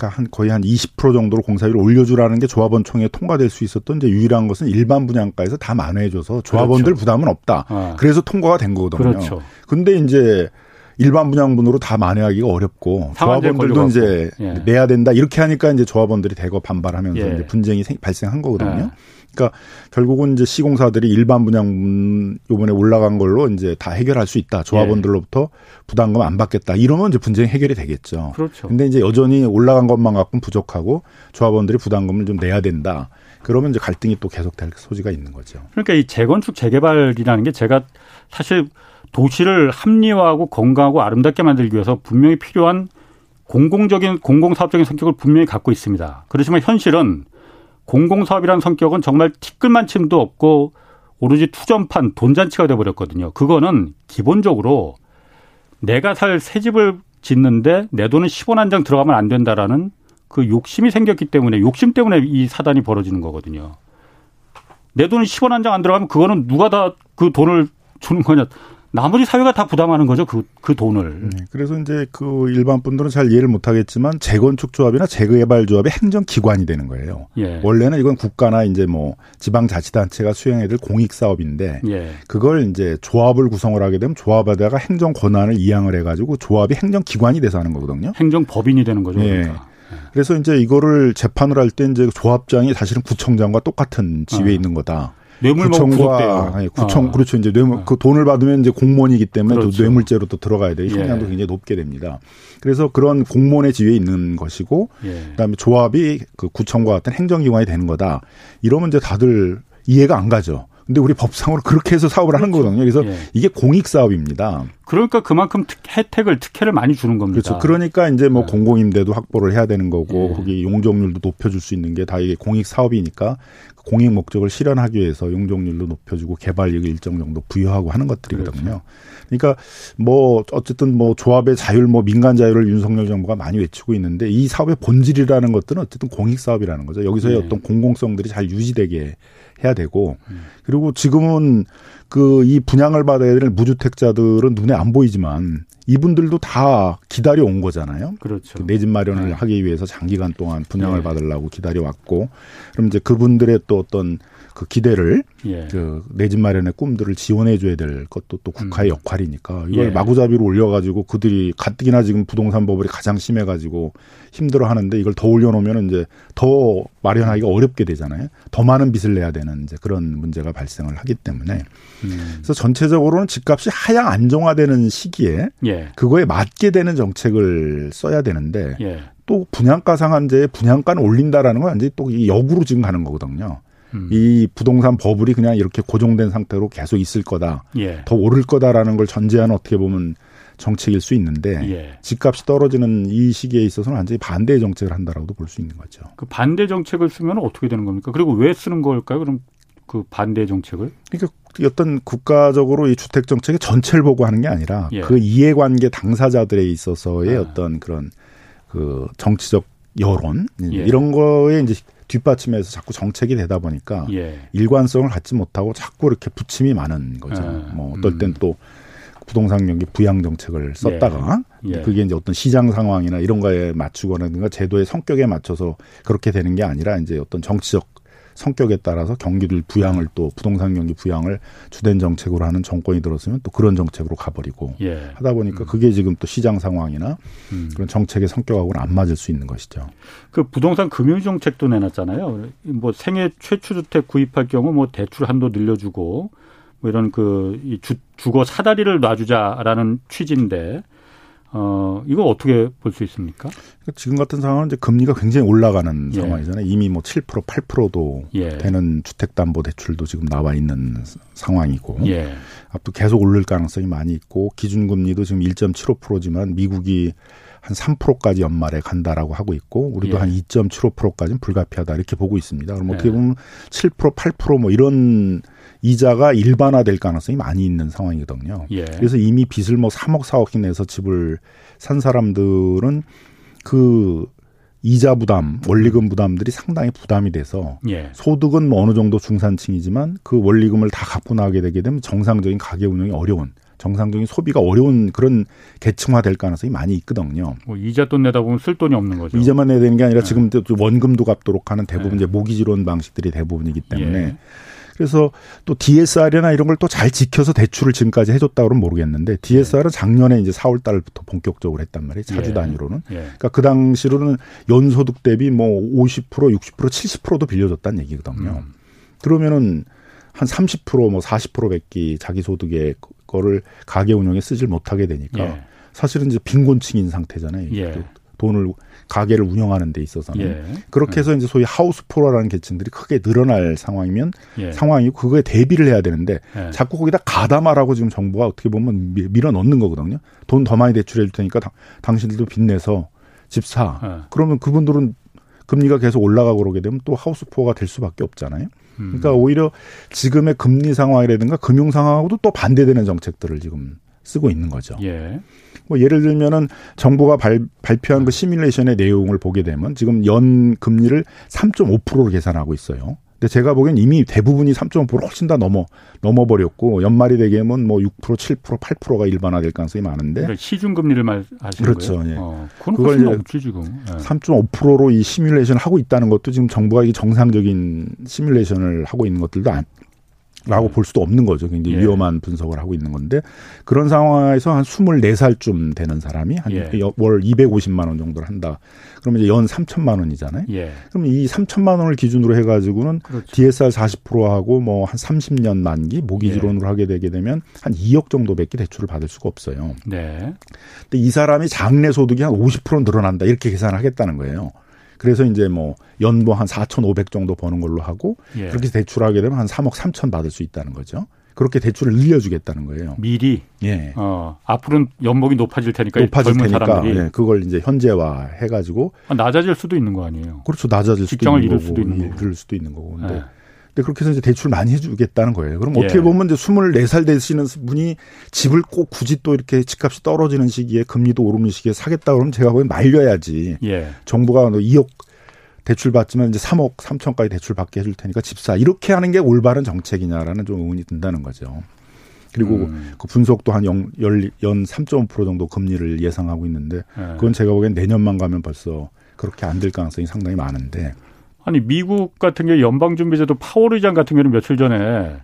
그러니까 한 거의 한 20% 정도로 공사비를 올려주라는 게 조합원 총회에 통과될 수 있었던 이제 유일한 것은 일반 분양가에서 다 만회해줘서 조합원들 그렇죠. 부담은 없다. 아. 그래서 통과가 된 거거든요. 그렇죠. 근데 이제 일반 분양분으로 다 만회하기가 어렵고 조합원들도 이제 예. 내야 된다 이렇게 하니까 이제 조합원들이 대거 반발하면서 예. 이제 분쟁이 발생한 거거든요. 예. 그러니까 결국은 이제 시공사들이 일반 분양 요번에 올라간 걸로 이제 다 해결할 수 있다. 조합원들로부터 부담금 안 받겠다. 이러면 이제 분쟁이 해결이 되겠죠. 그렇죠. 근데 이제 여전히 올라간 것만 갖고는 부족하고 조합원들이 부담금을 좀 내야 된다. 그러면 이제 갈등이 또 계속될 소지가 있는 거죠. 그러니까 이 재건축 재개발이라는 게 제가 사실 도시를 합리화하고 건강하고 아름답게 만들기 위해서 분명히 필요한 공공적인 공공사업적인 성격을 분명히 갖고 있습니다. 그렇지만 현실은 공공사업이라는 성격은 정말 티끌만 침도 없고 오로지 투전판 돈잔치가 돼버렸거든요. 그거는 기본적으로 내가 살 새 집을 짓는데 내 돈은 10원 한 장 들어가면 안 된다라는 그 욕심이 생겼기 때문에 욕심 때문에 이 사단이 벌어지는 거거든요. 내 돈은 10원 한 장 안 들어가면 그거는 누가 다 그 돈을 주는 거냐. 나머지 사회가 다 부담하는 거죠. 그, 그 돈을. 네, 그래서 이제 그 일반 분들은 잘 이해를 못 하겠지만 재건축 조합이나 재개발 조합이 행정 기관이 되는 거예요. 예. 원래는 이건 국가나 이제 뭐 지방자치단체가 수행해야 될 공익 사업인데 예. 그걸 이제 조합을 구성을 하게 되면 조합에다가 행정 권한을 이양을 해가지고 조합이 행정 기관이 돼서 하는 거거든요. 행정 법인이 되는 거죠. 예. 그러니까. 예. 그래서 이제 이거를 재판을 할 때 이제 조합장이 사실은 구청장과 똑같은 지위에 어. 있는 거다. 뇌물구청과 아니, 구청 어. 그렇죠 이제 뇌물 어. 그 돈을 받으면 이제 공무원이기 때문에 그렇죠. 또 뇌물죄로 또 들어가야 돼. 형량도 예. 굉장히 높게 됩니다. 그래서 그런 공무원의 지위에 있는 것이고 예. 그다음에 조합이 그 구청과 같은 행정기관이 되는 거다. 이러면 이제 다들 이해가 안 가죠. 근데 우리 법상으로 그렇게 해서 사업을 그렇죠. 하는 거거든요. 그래서 예. 이게 공익 사업입니다. 그러니까 그만큼 특, 혜택을 특혜를 많이 주는 겁니다. 그렇죠. 그러니까 이제 뭐 네. 공공임대도 확보를 해야 되는 거고 예. 거기 용적률도 높여줄 수 있는 게 다 이게 공익 사업이니까 공익 목적을 실현하기 위해서 용적률도 높여주고 개발력을 일정 정도 부여하고 하는 것들이거든요. 그렇죠. 그러니까 뭐 어쨌든 뭐 조합의 자율 뭐 민간 자율을 윤석열 정부가 많이 외치고 있는데 이 사업의 본질이라는 것들은 어쨌든 공익 사업이라는 거죠. 여기서의 네. 어떤 공공성들이 잘 유지되게 해야 되고 음. 그리고 지금은 그 이 분양을 받아야 될 무주택자들은 눈에 안 보이지만 이분들도 다 기다려 온 거잖아요. 그렇죠. 내 집 마련을 네. 하기 위해서 장기간 동안 분양을 네. 받으려고 기다려 왔고, 그럼 이제 그분들의 또 어떤 그 기대를 예. 그내 집 마련의 꿈들을 지원해 줘야 될 것도 또 국가의 음. 역할이니까 이걸 예. 마구잡이로 올려 가지고 그들이 가뜩이나 지금 부동산 버블이 가장 심해 가지고 힘들어 하는데 이걸 더 올려 놓으면 이제 더 마련하기가 어렵게 되잖아요. 더 많은 빚을 내야 되는 이제 그런 문제가 발생을 하기 때문에 음. 그래서 전체적으로는 집값이 하향 안정화되는 시기에 예. 그거에 맞게 되는 정책을 써야 되는데 예. 또 분양가 상한제에 분양가는 올린다라는 건 완전히 또 역으로 지금 가는 거거든요. 음. 이 부동산 버블이 그냥 이렇게 고정된 상태로 계속 있을 거다. 예. 더 오를 거다라는 걸 전제하는 어떻게 보면 정책일 수 있는데 예. 집값이 떨어지는 이 시기에 있어서는 완전히 반대의 정책을 한다라고도 볼 수 있는 거죠. 그 반대 정책을 쓰면 어떻게 되는 겁니까? 그리고 왜 쓰는 걸까요? 그럼 그 반대 정책을? 그러니까 어떤 국가적으로 이 주택 정책의 전체를 보고 하는 게 아니라 예. 그 이해관계 당사자들에 있어서의 아. 어떤 그런 그 정치적 여론 예. 이런 거에 이제 뒷받침해서 자꾸 정책이 되다 보니까 예. 일관성을 갖지 못하고 자꾸 이렇게 부침이 많은 거죠. 아, 뭐 어떨 땐또 음. 부동산 경기 부양 정책을 썼다가 예. 예. 그게 이제 어떤 시장 상황이나 이런 거에 맞추거나 제도의 성격에 맞춰서 그렇게 되는 게 아니라 이제 어떤 정치적 성격에 따라서 경기를 부양을 또 부동산 경기 부양을 주된 정책으로 하는 정권이 들었으면 또 그런 정책으로 가버리고 예. 하다 보니까 음. 그게 지금 또 시장 상황이나 음. 그런 정책의 성격하고는 안 맞을 수 있는 것이죠. 그 부동산 금융 정책도 내놨잖아요. 뭐 생애 최초 주택 구입할 경우 뭐 대출 한도 늘려주고 뭐 이런 그 주, 주거 사다리를 놔주자라는 취지인데 어, 이거 어떻게 볼 수 있습니까? 그러니까 지금 같은 상황은 이제 금리가 굉장히 올라가는 예. 상황이잖아요. 이미 뭐 7%, 8%도 예. 되는 주택담보대출도 지금 나와 있는 상황이고. 예. 앞으로 계속 오를 가능성이 많이 있고, 기준금리도 지금 1.75%지만 미국이 한 3%까지 연말에 간다라고 하고 있고, 우리도 예. 한 2.75%까지는 불가피하다 이렇게 보고 있습니다. 그럼 어떻게 예. 보면 7%, 8%뭐 이런 이자가 일반화될 가능성이 많이 있는 상황이거든요. 예. 그래서 이미 빚을 뭐 3억 4억씩 내서 집을 산 사람들은 그 이자 부담, 원리금 부담들이 상당히 부담이 돼서 예. 소득은 뭐 어느 정도 중산층이지만 그 원리금을 다 갖고 나가게 되게 되면 정상적인 가계 운영이 어려운 정상적인 소비가 어려운 그런 계층화 될 가능성이 많이 있거든요. 뭐 이자 돈 내다 보면 쓸 돈이 없는 거죠. 이자만 내야 되는 게 아니라 네. 지금 원금도 갚도록 하는 대부분 네. 이제 모기지론 방식들이 대부분이기 때문에 예. 그래서 또 DSR이나 이런 걸 또 잘 지켜서 대출을 지금까지 해줬다 그러면 모르겠는데 DSR은 작년에 이제 4월 달부터 본격적으로 했단 말이에요. 자주 예. 단위로는. 예. 그러니까 그 당시로는 연소득 대비 뭐 50%, 60%, 70%도 빌려줬다는 얘기거든요. 음. 그러면은 한 30%뭐 40%밖에 자기 소득의 거를 가계 운영에 쓰질 못하게 되니까 예. 사실은 이제 빈곤층인 상태잖아요. 예. 그 돈을 가게를 운영하는 데 있어서는 예. 그렇게 해서 이제 소위 하우스 포러라는 계층들이 크게 늘어날 상황이면 예. 상황이고 그거에 대비를 해야 되는데 예. 자꾸 거기다 가담하라고 지금 정부가 어떻게 보면 밀어 넣는 거거든요. 돈 더 많이 대출해 줄 테니까 다, 당신들도 빚내서 집 사. 예. 그러면 그분들은 금리가 계속 올라가고 그러게 되면 또 하우스 포어가 될 수밖에 없잖아요. 그러니까 음. 오히려 지금의 금리 상황이라든가 금융 상황하고도 또 반대되는 정책들을 지금 쓰고 있는 거죠. 예. 뭐 예를 들면은 정부가 발, 발표한 그 시뮬레이션의 내용을 보게 되면 지금 연 금리를 3.5%로 계산하고 있어요. 근데 제가 보기엔 이미 대부분이 3.5% 훨씬 다 넘어 넘어 버렸고 연말이 되게 되면 뭐 6%, 7%, 8%가 일반화될 가능성이 많은데 그러니까 시중 금리를 말하시는 그렇죠. 거예요. 예. 어, 그걸 이제 넘지, 지금. 예. 3.5%로 이 시뮬레이션을 하고 있다는 것도 지금 정부가 이 정상적인 시뮬레이션을 하고 있는 것들도 안, 라고 볼 수도 없는 거죠. 굉장히 예. 위험한 분석을 하고 있는 건데 그런 상황에서 한 24살쯤 되는 사람이 한월 예. 250만 원 정도를 한다. 그러면 이제 연 3천만 원이잖아요. 예. 그럼 이 3천만 원을 기준으로 해 가지고는 그렇죠. DSR 40%하고 뭐 한 30년 만기 모기지론으로 예. 하게 되게 되면 한 2억 정도밖에 대출을 받을 수가 없어요. 네. 근데 이 사람이 장래 소득이 한 50% 늘어난다. 이렇게 계산을 하겠다는 거예요. 그래서 이제 뭐 연보 한 4,500 정도 버는 걸로 하고 예. 그렇게 대출하게 되면 한 3억 3천 받을 수 있다는 거죠. 그렇게 대출을 늘려주겠다는 거예요. 미리. 예. 어, 앞으로는 연봉이 높아질 테니까 높아질 테니까 사람들이. 예, 그걸 이제 현재화 해가지고 아, 낮아질 수도 있는 거 아니에요. 그렇죠. 낮아질 수도 있는 거고, 수도 있는 거고, 잃을 수도 있는 거고. 근데 예. 근데 그렇게 해서 이제 대출 많이 해주겠다는 거예요. 그럼 어떻게 예. 보면 이제 24살 되시는 분이 집을 꼭 굳이 또 이렇게 집값이 떨어지는 시기에 금리도 오르는 시기에 사겠다 그러면 제가 보기엔 말려야지. 예. 정부가 2억 대출 받지만 이제 3억 3천까지 대출 받게 해줄 테니까 집사 이렇게 하는 게 올바른 정책이냐라는 좀 의문이 든다는 거죠. 그리고 음. 그 분석도 한 연, 연3.5% 정도 금리를 예상하고 있는데 네. 그건 제가 보기엔 내년만 가면 벌써 그렇게 안 될 가능성이 상당히 많은데 아니 미국 같은 게 연방준비제도 파월 의장 같은 경우는 며칠 전에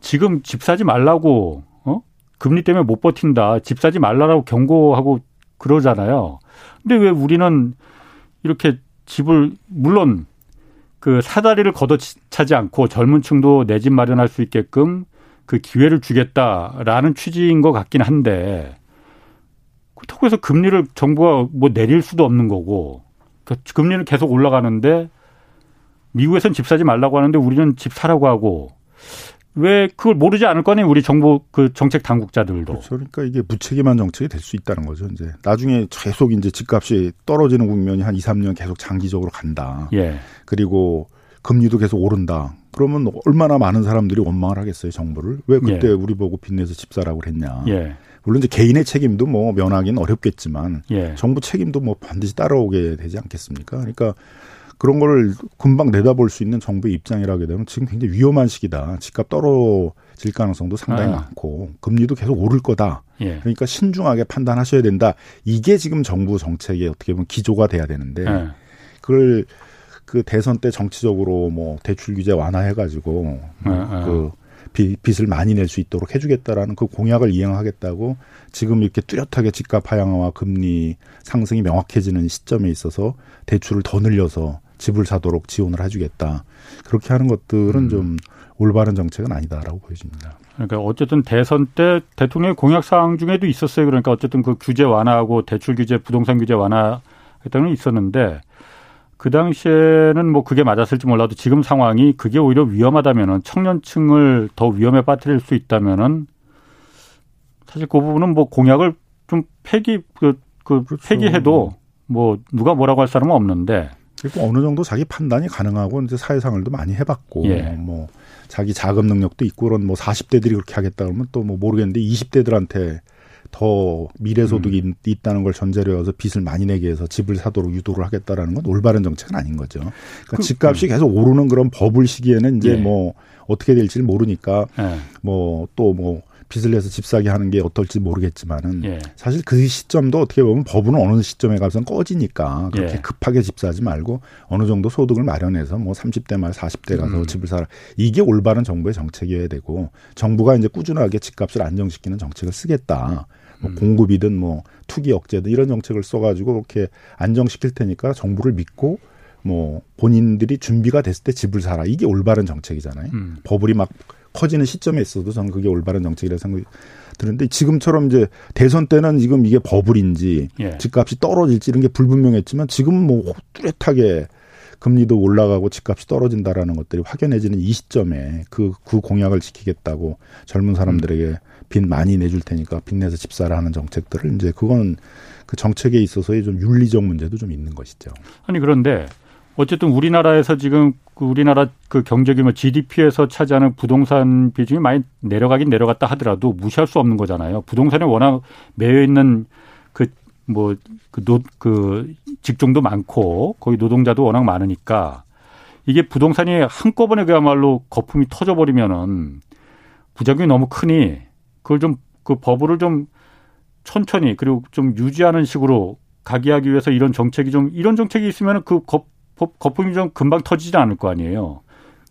지금 집 사지 말라고 어? 금리 때문에 못 버틴다. 집 사지 말라라고 경고하고 그러잖아요. 근데 왜 우리는 이렇게 집을 물론 그 사다리를 걷어차지 않고 젊은 층도 내 집 마련할 수 있게끔 그 기회를 주겠다라는 취지인 것 같긴 한데 그렇다고 해서 금리를 정부가 뭐 내릴 수도 없는 거고. 그 금리는 계속 올라가는데 미국에선 집 사지 말라고 하는데 우리는 집 사라고 하고 왜 그걸 모르지 않을 거니 우리 정부 그 정책 당국자들도. 그렇죠. 그러니까 이게 무책임한 정책이 될 수 있다는 거죠. 이제 나중에 계속 이제 집값이 떨어지는 국면이 한 2, 3년 계속 장기적으로 간다. 예. 그리고 금리도 계속 오른다. 그러면 얼마나 많은 사람들이 원망을 하겠어요, 정부를. 왜 그때 예. 우리 보고 빚내서 집 사라고 그랬냐. 예. 물론 이제 개인의 책임도 뭐 면하기는 어렵겠지만 예. 정부 책임도 뭐 반드시 따라오게 되지 않겠습니까? 그러니까 그런 거를 금방 내다볼 수 있는 정부의 입장이라게 되면 지금 굉장히 위험한 시기다. 집값 떨어질 가능성도 상당히 아. 많고 금리도 계속 오를 거다. 예. 그러니까 신중하게 판단하셔야 된다. 이게 지금 정부 정책의 어떻게 보면 기조가 돼야 되는데 예. 그걸 그 대선 때 정치적으로 뭐 대출 규제 완화해가지고 예. 그 빚을 많이 낼 수 있도록 해주겠다라는 그 공약을 이행하겠다고 지금 이렇게 뚜렷하게 집값 하향화와 금리 상승이 명확해지는 시점에 있어서 대출을 더 늘려서 집을 사도록 지원을 해주겠다. 그렇게 하는 것들은 음. 좀 올바른 정책은 아니다라고 보여집니다. 그러니까 어쨌든 대선 때 대통령의 공약 사항 중에도 있었어요. 그러니까 어쨌든 그 규제 완화하고 대출 규제, 부동산 규제 완화 했다는 건 있었는데 그 당시에는 뭐 그게 맞았을지 몰라도 지금 상황이 그게 오히려 위험하다면은 청년층을 더 위험에 빠뜨릴 수 있다면은 사실 그 부분은 뭐 공약을 좀 폐기 그, 그 그렇죠. 폐기해도 뭐 누가 뭐라고 할 사람은 없는데 그리고 어느 정도 자기 판단이 가능하고 이제 사회생활도 많이 해봤고 예. 뭐 자기 자금 능력도 있고 그런 뭐 40대들이 그렇게 하겠다 그러면 또 뭐 모르겠는데 20대들한테 더 미래 소득이 음. 있다는 걸 전제로 해서 빚을 많이 내게 해서 집을 사도록 유도를 하겠다라는 건 올바른 정책은 아닌 거죠. 그러니까 그, 집값이 음. 계속 오르는 그런 버블 시기에는 이제 예. 뭐 어떻게 될지를 모르니까 예. 뭐또뭐 뭐 빚을 내서 집 사게 하는 게 어떨지 모르겠지만은 예. 사실 그 시점도 어떻게 보면 법은 어느 시점에 가서는 꺼지니까 그렇게 예. 급하게 집 사지 말고 어느 정도 소득을 마련해서 뭐 30대 말 40대 가서 음. 집을 사라. 이게 올바른 정부의 정책이어야 되고 정부가 이제 꾸준하게 집값을 안정시키는 정책을 쓰겠다. 뭐 음. 공급이든 뭐 투기 억제든 이런 정책을 써가지고 그렇게 안정시킬 테니까 정부를 믿고 뭐 본인들이 준비가 됐을 때 집을 사라. 이게 올바른 정책이잖아요. 음. 버블이 막 커지는 시점에 있어도 저는 그게 올바른 정책이라 생각이 드는데 지금처럼 이제 대선 때는 지금 이게 버블인지 예. 집값이 떨어질지 이런 게 불분명했지만 지금 뭐 뚜렷하게 금리도 올라가고 집값이 떨어진다라는 것들이 확연해지는 이 시점에 그, 그 공약을 지키겠다고 젊은 사람들에게 음. 빚 많이 내줄 테니까 빚 내서 집 사라 하는 정책들을 이제 그건 그 정책에 있어서의 좀 윤리적 문제도 좀 있는 것이죠. 아니 그런데 어쨌든 우리나라에서 지금 그 우리나라 그 경제 규모 GDP에서 차지하는 부동산 비중이 많이 내려가긴 내려갔다 하더라도 무시할 수 없는 거잖아요. 부동산에 워낙 매여 있는 그 뭐 그노그 직종도 많고 거기 노동자도 워낙 많으니까 이게 부동산이 한꺼번에 그야말로 거품이 터져 버리면은 부작용이 너무 크니 그걸 좀 그 버블을 좀 천천히 그리고 좀 유지하는 식으로 가게 하기 위해서 이런 정책이 좀 이런 정책이 있으면 그 거, 거품이 좀 금방 터지지 않을 거 아니에요.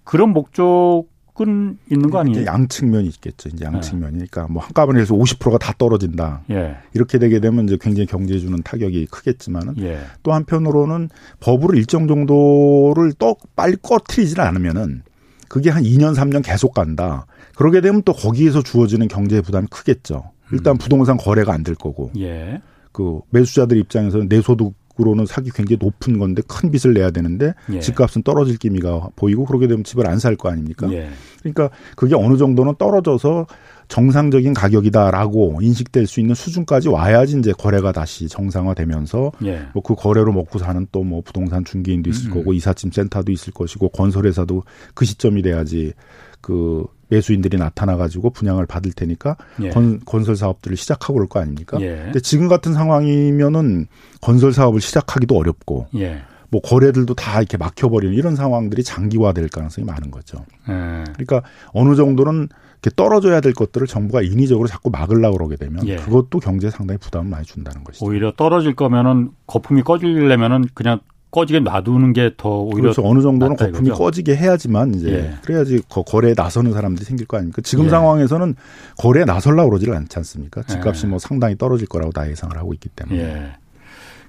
그런 목적은 있는 거 아니에요? 양 측면이 있겠죠. 이제 양 측면이니까 네. 뭐 한꺼번에 해서 50%가 다 떨어진다. 예. 이렇게 되게 되면 이제 굉장히 경제에 주는 타격이 크겠지만은 예. 또 한편으로는 법으로 일정 정도를 또 빨리 꺼트리질 않으면은 그게 한 2년 3년 계속 간다. 그러게 되면 또 거기에서 주어지는 경제 부담이 크겠죠. 일단 음. 부동산 거래가 안 될 거고. 예. 그 매수자들 입장에서는 내 소득 으로는 사기 굉장히 높은 건데 큰 빚을 내야 되는데 예. 집값은 떨어질 기미가 보이고 그러게 되면 집을 안 살 거 아닙니까? 예. 그러니까 그게 어느 정도는 떨어져서 정상적인 가격이다라고 인식될 수 있는 수준까지 와야지 이제 거래가 다시 정상화되면서 예. 뭐그 거래로 먹고 사는 또 뭐 부동산 중개인도 있을 음. 거고 이삿짐 센터도 있을 것이고 건설회사도 그 시점이 돼야지 그 매수인들이 나타나 가지고 분양을 받을 테니까 예. 건, 건설 사업들을 시작하고 그럴 거 아닙니까? 예. 근데 지금 같은 상황이면은 건설 사업을 시작하기도 어렵고 예. 뭐 거래들도 다 이렇게 막혀버리는 이런 상황들이 장기화될 가능성이 많은 거죠. 네. 그러니까 어느 정도는 이렇게 떨어져야 될 것들을 정부가 인위적으로 자꾸 막으려고 그러게 되면 예. 그것도 경제에 상당히 부담을 많이 준다는 것이죠. 오히려 떨어질 거면은 거품이 꺼지려면은 그냥 꺼지게 놔두는 게 더 오히려 그렇죠. 어느 정도는 거품이 이거죠? 꺼지게 해야지만 이제 예. 그래야지 거래에 나서는 사람들이 생길 거 아닙니까? 지금 예. 상황에서는 거래에 나설라 그러지를 않지 않습니까? 집값이 예. 뭐 상당히 떨어질 거라고 다 예상을 하고 있기 때문에. 예.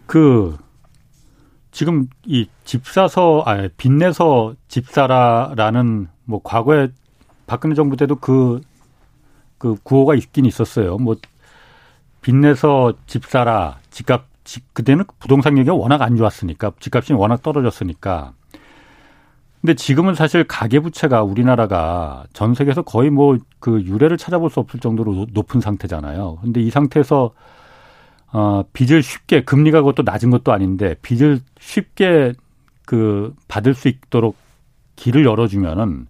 그 지금 이 집사서 아 빚내서 집사라라는 뭐 과거에 박근혜 정부 때도 그그 그 구호가 있긴 있었어요. 뭐 빚내서 집사라 집값 집, 그때는 부동산 경기가 워낙 안 좋았으니까 집값이 워낙 떨어졌으니까. 근데 지금은 사실 가계부채가 우리나라가 전 세계에서 거의 뭐 그 유례를 찾아볼 수 없을 정도로 높은 상태잖아요. 근데 이 상태에서 어, 빚을 쉽게 금리가 그것도 낮은 것도 아닌데 빚을 쉽게 그 받을 수 있도록 길을 열어주면은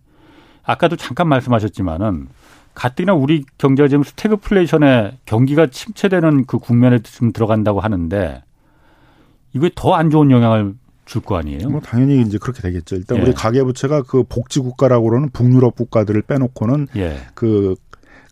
아까도 잠깐 말씀하셨지만은 가뜩이나 우리 경제가 지금 스태그플레이션에 경기가 침체되는 그 국면에 지금 들어간다고 하는데 이게 더 안 좋은 영향을 줄거 아니에요? 뭐 당연히 이제 그렇게 되겠죠. 일단 예. 우리 가계부채가 그 복지 국가라고 그러는 북유럽 국가들을 빼놓고는 예. 그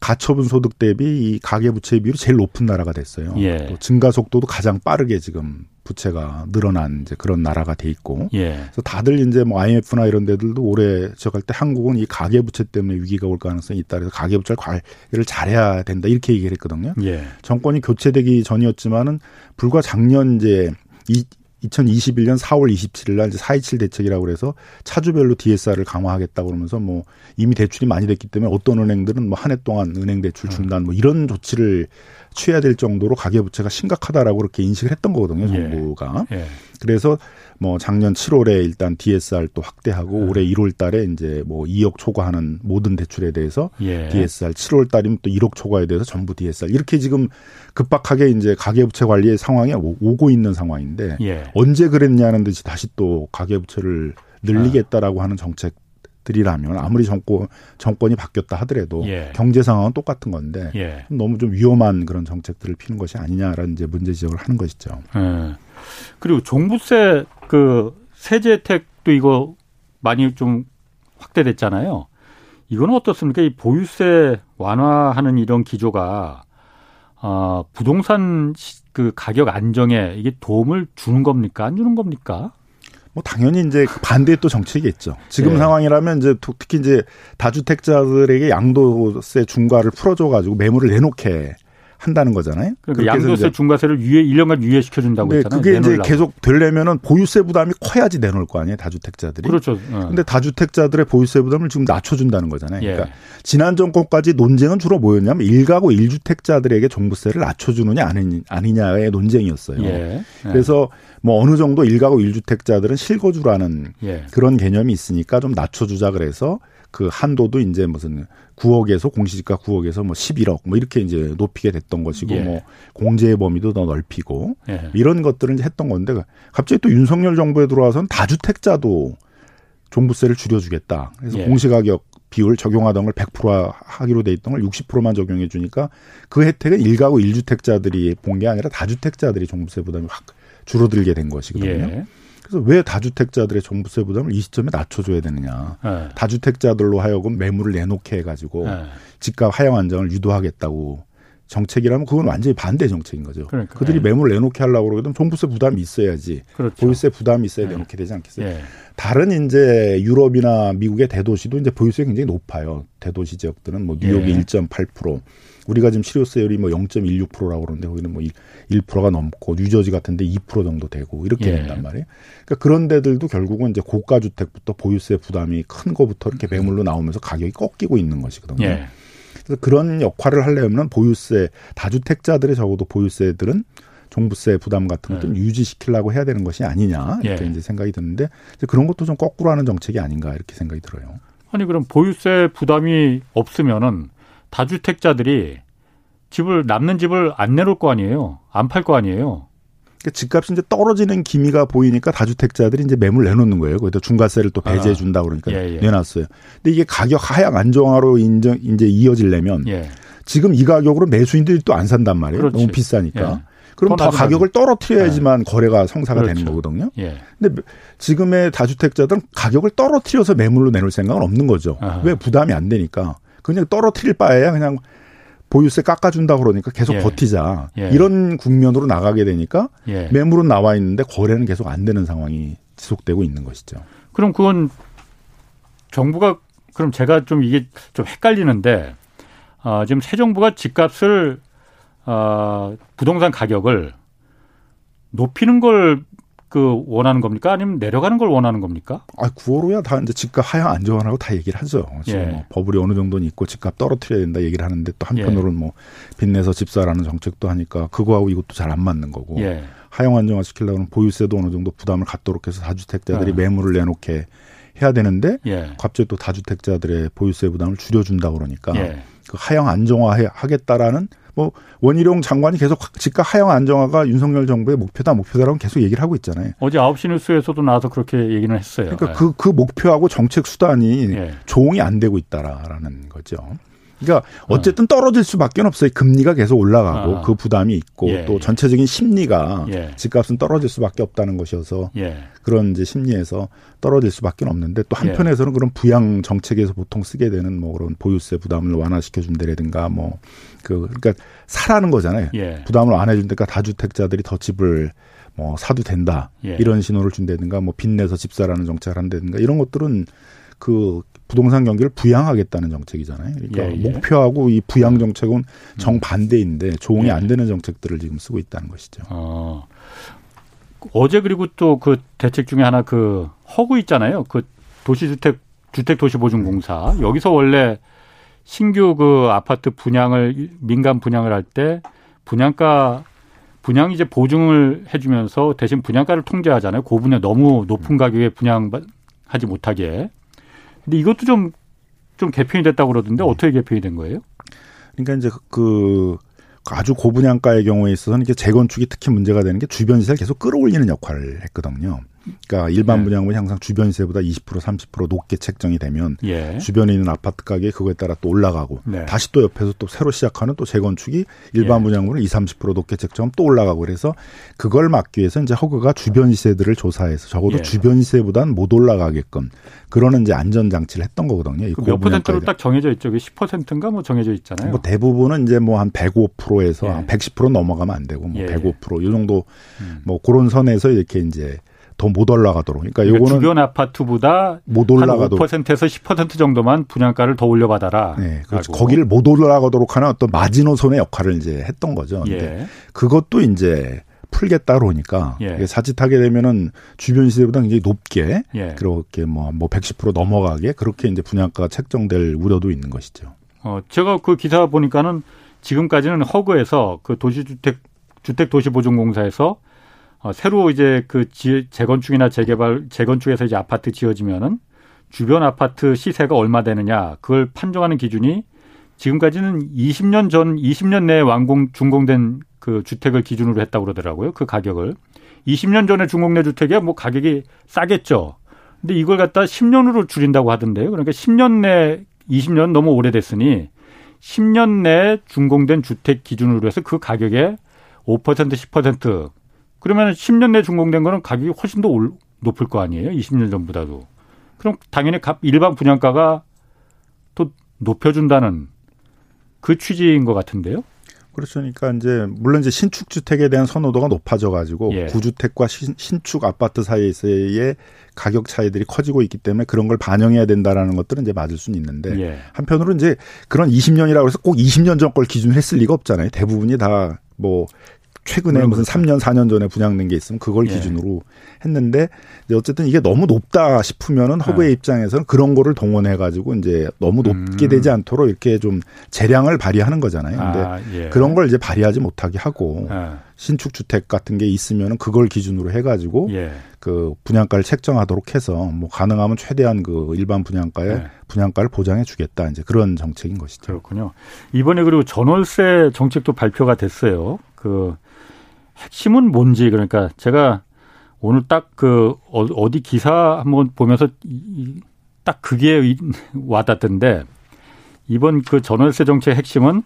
가처분 소득 대비 이 가계부채 비율이 제일 높은 나라가 됐어요. 예. 또 증가 속도도 가장 빠르게 지금 부채가 늘어난 이제 그런 나라가 돼 있고. 예. 그래서 다들 이제 뭐 IMF나 이런 데들도 올해 저갈 때 한국은 이 가계 부채 때문에 위기가 올 가능성이 있다. 그래서 가계 부채를 관리를 잘해야 된다 이렇게 얘기를 했거든요. 예. 정권이 교체되기 전이었지만은 불과 작년 이제 이 2021년 4월 27일 날 이제 4.27 대책이라고 그래서 차주별로 DSR을 강화하겠다고 그러면서 뭐 이미 대출이 많이 됐기 때문에 어떤 은행들은 뭐 한 해 동안 은행 대출 중단 뭐 이런 조치를 취해야 될 정도로 가계부채가 심각하다라고 그렇게 인식을 했던 거거든요, 예. 정부가. 예. 예. 그래서 뭐 작년 7월에 일단 DSR 또 확대하고 예. 올해 1월 달에 이제 뭐 2억 초과하는 모든 대출에 대해서 예. DSR 7월 달이면 또 1억 초과에 대해서 전부 DSR 이렇게 지금 급박하게 이제 가계부채 관리의 상황에 오고 있는 상황인데 예. 언제 그랬냐는 듯이 다시 또 가계부채를 늘리겠다라고 아. 하는 정책 들이라면 아무리 정권 정권이 바뀌었다 하더라도 예. 경제 상황은 똑같은 건데 예. 너무 좀 위험한 그런 정책들을 피는 것이 아니냐라는 이제 문제 지적을 하는 것이죠. 예. 그리고 종부세 그 세제 혜택도 이거 많이 좀 확대됐잖아요. 이거는 어떻습니까? 이 보유세 완화하는 이런 기조가 어, 부동산 그 가격 안정에 이게 도움을 주는 겁니까? 안 주는 겁니까? 뭐 당연히 이제 반대의 또 정책이겠죠. 지금 네. 상황이라면 이제 특히 이제 다주택자들에게 양도세 중과를 풀어줘 가지고 매물을 내놓게 한다는 거잖아요. 그러니까 양도세 중과세를 유예 1년간 유예시켜 준다고 했잖아요. 그게 내놓으려고. 이제 계속 되려면은 보유세 부담이 커야지 내놓을 거 아니에요, 다주택자들이. 그렇죠. 어. 근데 다주택자들의 보유세 부담을 지금 낮춰 준다는 거잖아요. 그러니까 예. 지난 정권까지 논쟁은 주로 뭐였냐면 일가구 1주택자들에게 종부세를 낮춰 주느냐 아니냐의 논쟁이었어요. 예. 예. 그래서 뭐 어느 정도 일가구 1주택자들은 실거주라는 예. 그런 개념이 있으니까 좀 낮춰 주자 그래서 그 한도도 이제 무슨 9억에서 공시지가 9억에서 뭐 11억 뭐 이렇게 이제 높이게 됐던 것이고 예. 뭐 공제의 범위도 더 넓히고 예. 이런 것들을 이제 했던 건데 갑자기 또 윤석열 정부에 들어와서는 다주택자도 종부세를 줄여주겠다. 그래서 예. 공시가격 비율 적용하던 걸 100% 하기로 돼 있던 걸 60%만 적용해 주니까 그 혜택은 일가구 1주택자들이 본 게 아니라 다주택자들이 종부세 부담이 확 줄어들게 된 것이거든요. 예. 그래서 왜 다주택자들의 종부세 부담을 이 시점에 낮춰줘야 되느냐. 네. 다주택자들로 하여금 매물을 내놓게 해가지고 네. 집값 하향 안정을 유도하겠다고 정책이라면 그건 완전히 반대 정책인 거죠. 그러니까, 그들이 예. 매물을 내놓게 하려고 그러거든 종부세 부담이 있어야지. 그렇죠. 보유세 부담이 있어야 예. 내놓게 되지 않겠어요? 예. 다른 이제 유럽이나 미국의 대도시도 이제 보유세 굉장히 높아요. 대도시 지역들은 뭐 뉴욕이 예. 1.8%, 우리가 지금 실효세율이 뭐 0.16%라고 그러는데 거기는 뭐 1%가 넘고 뉴저지 같은데 2% 정도 되고 이렇게 예. 된단 말이에요. 그러니까 그런 데들도 결국은 이제 고가 주택부터 보유세 부담이 큰 거부터 이렇게 매물로 나오면서 가격이 꺾이고 있는 것이거든요. 예. 그래서 그런 역할을 하려면 보유세 다주택자들의 적어도 보유세들은 종부세 부담 같은 것도 네. 유지시키려고 해야 되는 것이 아니냐 이렇게 예. 이제 생각이 드는데 그런 것도 좀 거꾸로 하는 정책이 아닌가 이렇게 생각이 들어요. 아니 그럼 보유세 부담이 없으면은 다주택자들이 집을 남는 집을 안 내놓을 거 아니에요. 안 팔 거 아니에요. 그러니까 집값이 이제 떨어지는 기미가 보이니까 다주택자들이 이제 매물 내놓는 거예요. 거기다 중과세를 또 배제해 아. 준다 그러니까 예, 예. 내놨어요. 근데 이게 가격 하향 안정화로 인정 이제 이어지려면 예. 지금 이 가격으로 매수인들이 또 안 산단 말이에요. 그렇지. 너무 비싸니까. 예. 그럼 더, 더 가격을 떨어뜨려야지만 네. 거래가 성사가 그렇죠. 되는 거거든요. 예. 근데 지금의 다주택자들은 가격을 떨어뜨려서 매물로 내놓을 생각은 없는 거죠. 아하. 왜 부담이 안 되니까. 그냥 떨어뜨릴 바에야 그냥 보유세 깎아준다 그러니까 계속 예. 버티자. 예. 이런 국면으로 나가게 되니까 예. 매물은 나와 있는데 거래는 계속 안 되는 상황이 지속되고 있는 것이죠. 그럼 그건 정부가 그럼 제가 좀 이게 좀 헷갈리는데 어, 지금 새 정부가 집값을 어, 부동산 가격을 높이는 걸 그 원하는 겁니까? 아니면 내려가는 걸 원하는 겁니까? 아, 9월호야 다 이제 집값 하향 안정화라고 다 얘기를 하죠. 지금 예. 뭐 버블이 어느 정도는 있고 집값 떨어뜨려야 된다 얘기를 하는데 또 한편으로는 예. 뭐 빚내서 집사라는 정책도 하니까 그거하고 이것도 잘 안 맞는 거고. 예. 하향 안정화 시키려면 보유세도 어느 정도 부담을 갖도록 해서 다주택자들이 아. 매물을 내놓게 해야 되는데 예. 갑자기 또 다주택자들의 보유세 부담을 줄여준다 그러니까 예. 그 하향 안정화 하겠다라는 뭐 원희룡 장관이 계속 집값 하향 안정화가 윤석열 정부의 목표다 목표다라고 계속 얘기를 하고 있잖아요. 어제 9시 뉴스에서도 나와서 그렇게 얘기는 했어요. 그러니까 그그 그 목표하고 정책 수단이 예. 조응이 안 되고 있다라는 거죠. 그러니까 어쨌든 떨어질 수밖에 없어요. 금리가 계속 올라가고 아. 그 부담이 있고 예, 또 예. 전체적인 심리가 예. 집값은 떨어질 수밖에 없다는 것이어서 예. 그런 이제 심리에서 떨어질 수밖에 없는데 또 한편에서는 예. 그런 부양 정책에서 보통 쓰게 되는 뭐 그런 보유세 부담을 완화시켜 준다라든가 뭐 그 그러니까 사라는 거잖아요. 예. 부담을 안 해준다니까 다주택자들이 더 집을 뭐 사도 된다 이런 신호를 준다든가 뭐 빚내서 집 사라는 정책을 한다든가 이런 것들은 그 부동산 경기를 부양하겠다는 정책이잖아요. 그러니까 예, 예. 목표하고 이 부양 정책은 음. 정반대인데 조응이 예. 안 되는 정책들을 지금 쓰고 있다는 것이죠. 어. 어제 그리고 또 그 대책 중에 하나 그 허구 있잖아요. 그 도시주택 주택 도시보증공사 여기서 원래 신규 그 아파트 분양을 민간 분양을 할 때 분양가 분양 이제 보증을 해주면서 대신 분양가를 통제하잖아요. 고분야 너무 높은 가격에 분양하지 못하게. 근데 이것도 좀, 좀 개편이 됐다고 그러던데 네. 어떻게 개편이 된 거예요? 그러니까 이제 그 아주 고분양가의 경우에 있어서는 이게 재건축이 특히 문제가 되는 게 주변 시세를 계속 끌어올리는 역할을 했거든요. 그러니까 일반 예. 분양은 항상 주변 시세보다 20% 30% 높게 책정이 되면 예. 주변에 있는 아파트 가격이 그거에 따라 또 올라가고 네. 다시 또 옆에서 또 새로 시작하는 또 재건축이 일반 예. 분양물은 20, 30% 높게 책정하면 또 올라가고 그래서 그걸 막기 위해서 이제 허그가 주변 시세들을 조사해서 적어도 예. 주변 시세보다는 못 올라가게끔 그러는 이제 안전 장치를 했던 거거든요. 몇 퍼센트로 딱 정해져 있죠. 10%인가 뭐 정해져 있잖아요. 뭐 대부분은 이제 뭐 한 105%에서 한110% 넘어가면 안 되고 뭐 105%이 예. 정도 음. 뭐 그런 선에서 이렇게 이제 더 못 올라가도록. 그러니까, 그러니까 요거는 주변 아파트보다 못 올라가도록 5%에서 10% 정도만 분양가를 더 올려 받아라. 네, 그렇죠. 거기를 못 올라가도록 하는 어떤 마지노선의 역할을 이제 했던 거죠. 예. 그것도 이제 풀겠다 그러니까 예. 자칫하게 되면은 주변 시세보다 굉장히 높게 예. 그렇게 뭐뭐 뭐110% 넘어가게 그렇게 이제 분양가가 책정될 우려도 있는 것이죠. 어, 제가 그 기사 보니까는 지금까지는 허그에서 그 도시주택 주택도시보증공사에서 어, 새로 이제 그 지, 재건축이나 재개발, 재건축에서 이제 아파트 지어지면은 주변 아파트 시세가 얼마 되느냐 그걸 판정하는 기준이 지금까지는 20년 전, 20년 내에 완공 준공된 그 주택을 기준으로 했다고 그러더라고요. 그 가격을. 20년 전에 준공된 주택이 뭐 가격이 싸겠죠. 근데 이걸 갖다 10년으로 줄인다고 하던데요. 그러니까 10년 내 20년 너무 오래됐으니 10년 내 준공된 주택 기준으로 해서 그 가격에 5% 10% 그러면 10년 내 준공된 거는 가격이 훨씬 더 올, 높을 거 아니에요? 20년 전보다도. 그럼 당연히 일반 분양가가 또 높여준다는 그 취지인 것 같은데요? 그렇죠. 그러니까 이제 물론 이제 신축 주택에 대한 선호도가 높아져 가지고 예. 구주택과 신, 축 아파트 사이에서의 가격 차이들이 커지고 있기 때문에 그런 걸 반영해야 된다라는 것들은 이제 맞을 수는 있는데 예. 한편으로 이제 그런 20년이라고 해서 꼭 20년 전 걸 기준으로 했을 리가 없잖아요. 대부분이 다뭐 최근에 무슨 3년, 4년 전에 분양된 게 있으면 그걸 예. 기준으로 했는데 어쨌든 이게 너무 높다 싶으면은 허브의 예. 입장에서는 그런 거를 동원해 가지고 이제 너무 높게 음. 되지 않도록 이렇게 좀 재량을 발휘하는 거잖아요. 근데 아, 예. 그런 걸 이제 발휘하지 못하게 하고 아. 신축 주택 같은 게 있으면은 그걸 기준으로 해 가지고 예. 그 분양가를 책정하도록 해서 뭐 가능하면 최대한 그 일반 분양가에 예. 분양가를 보장해 주겠다 이제 그런 정책인 것이죠. 그렇군요. 이번에 그리고 전월세 정책도 발표가 됐어요. 그 핵심은 뭔지 그러니까 제가 오늘 딱 그 어디 기사 한번 보면서 딱 그게 와닿던데 이번 그 전월세 정책 핵심은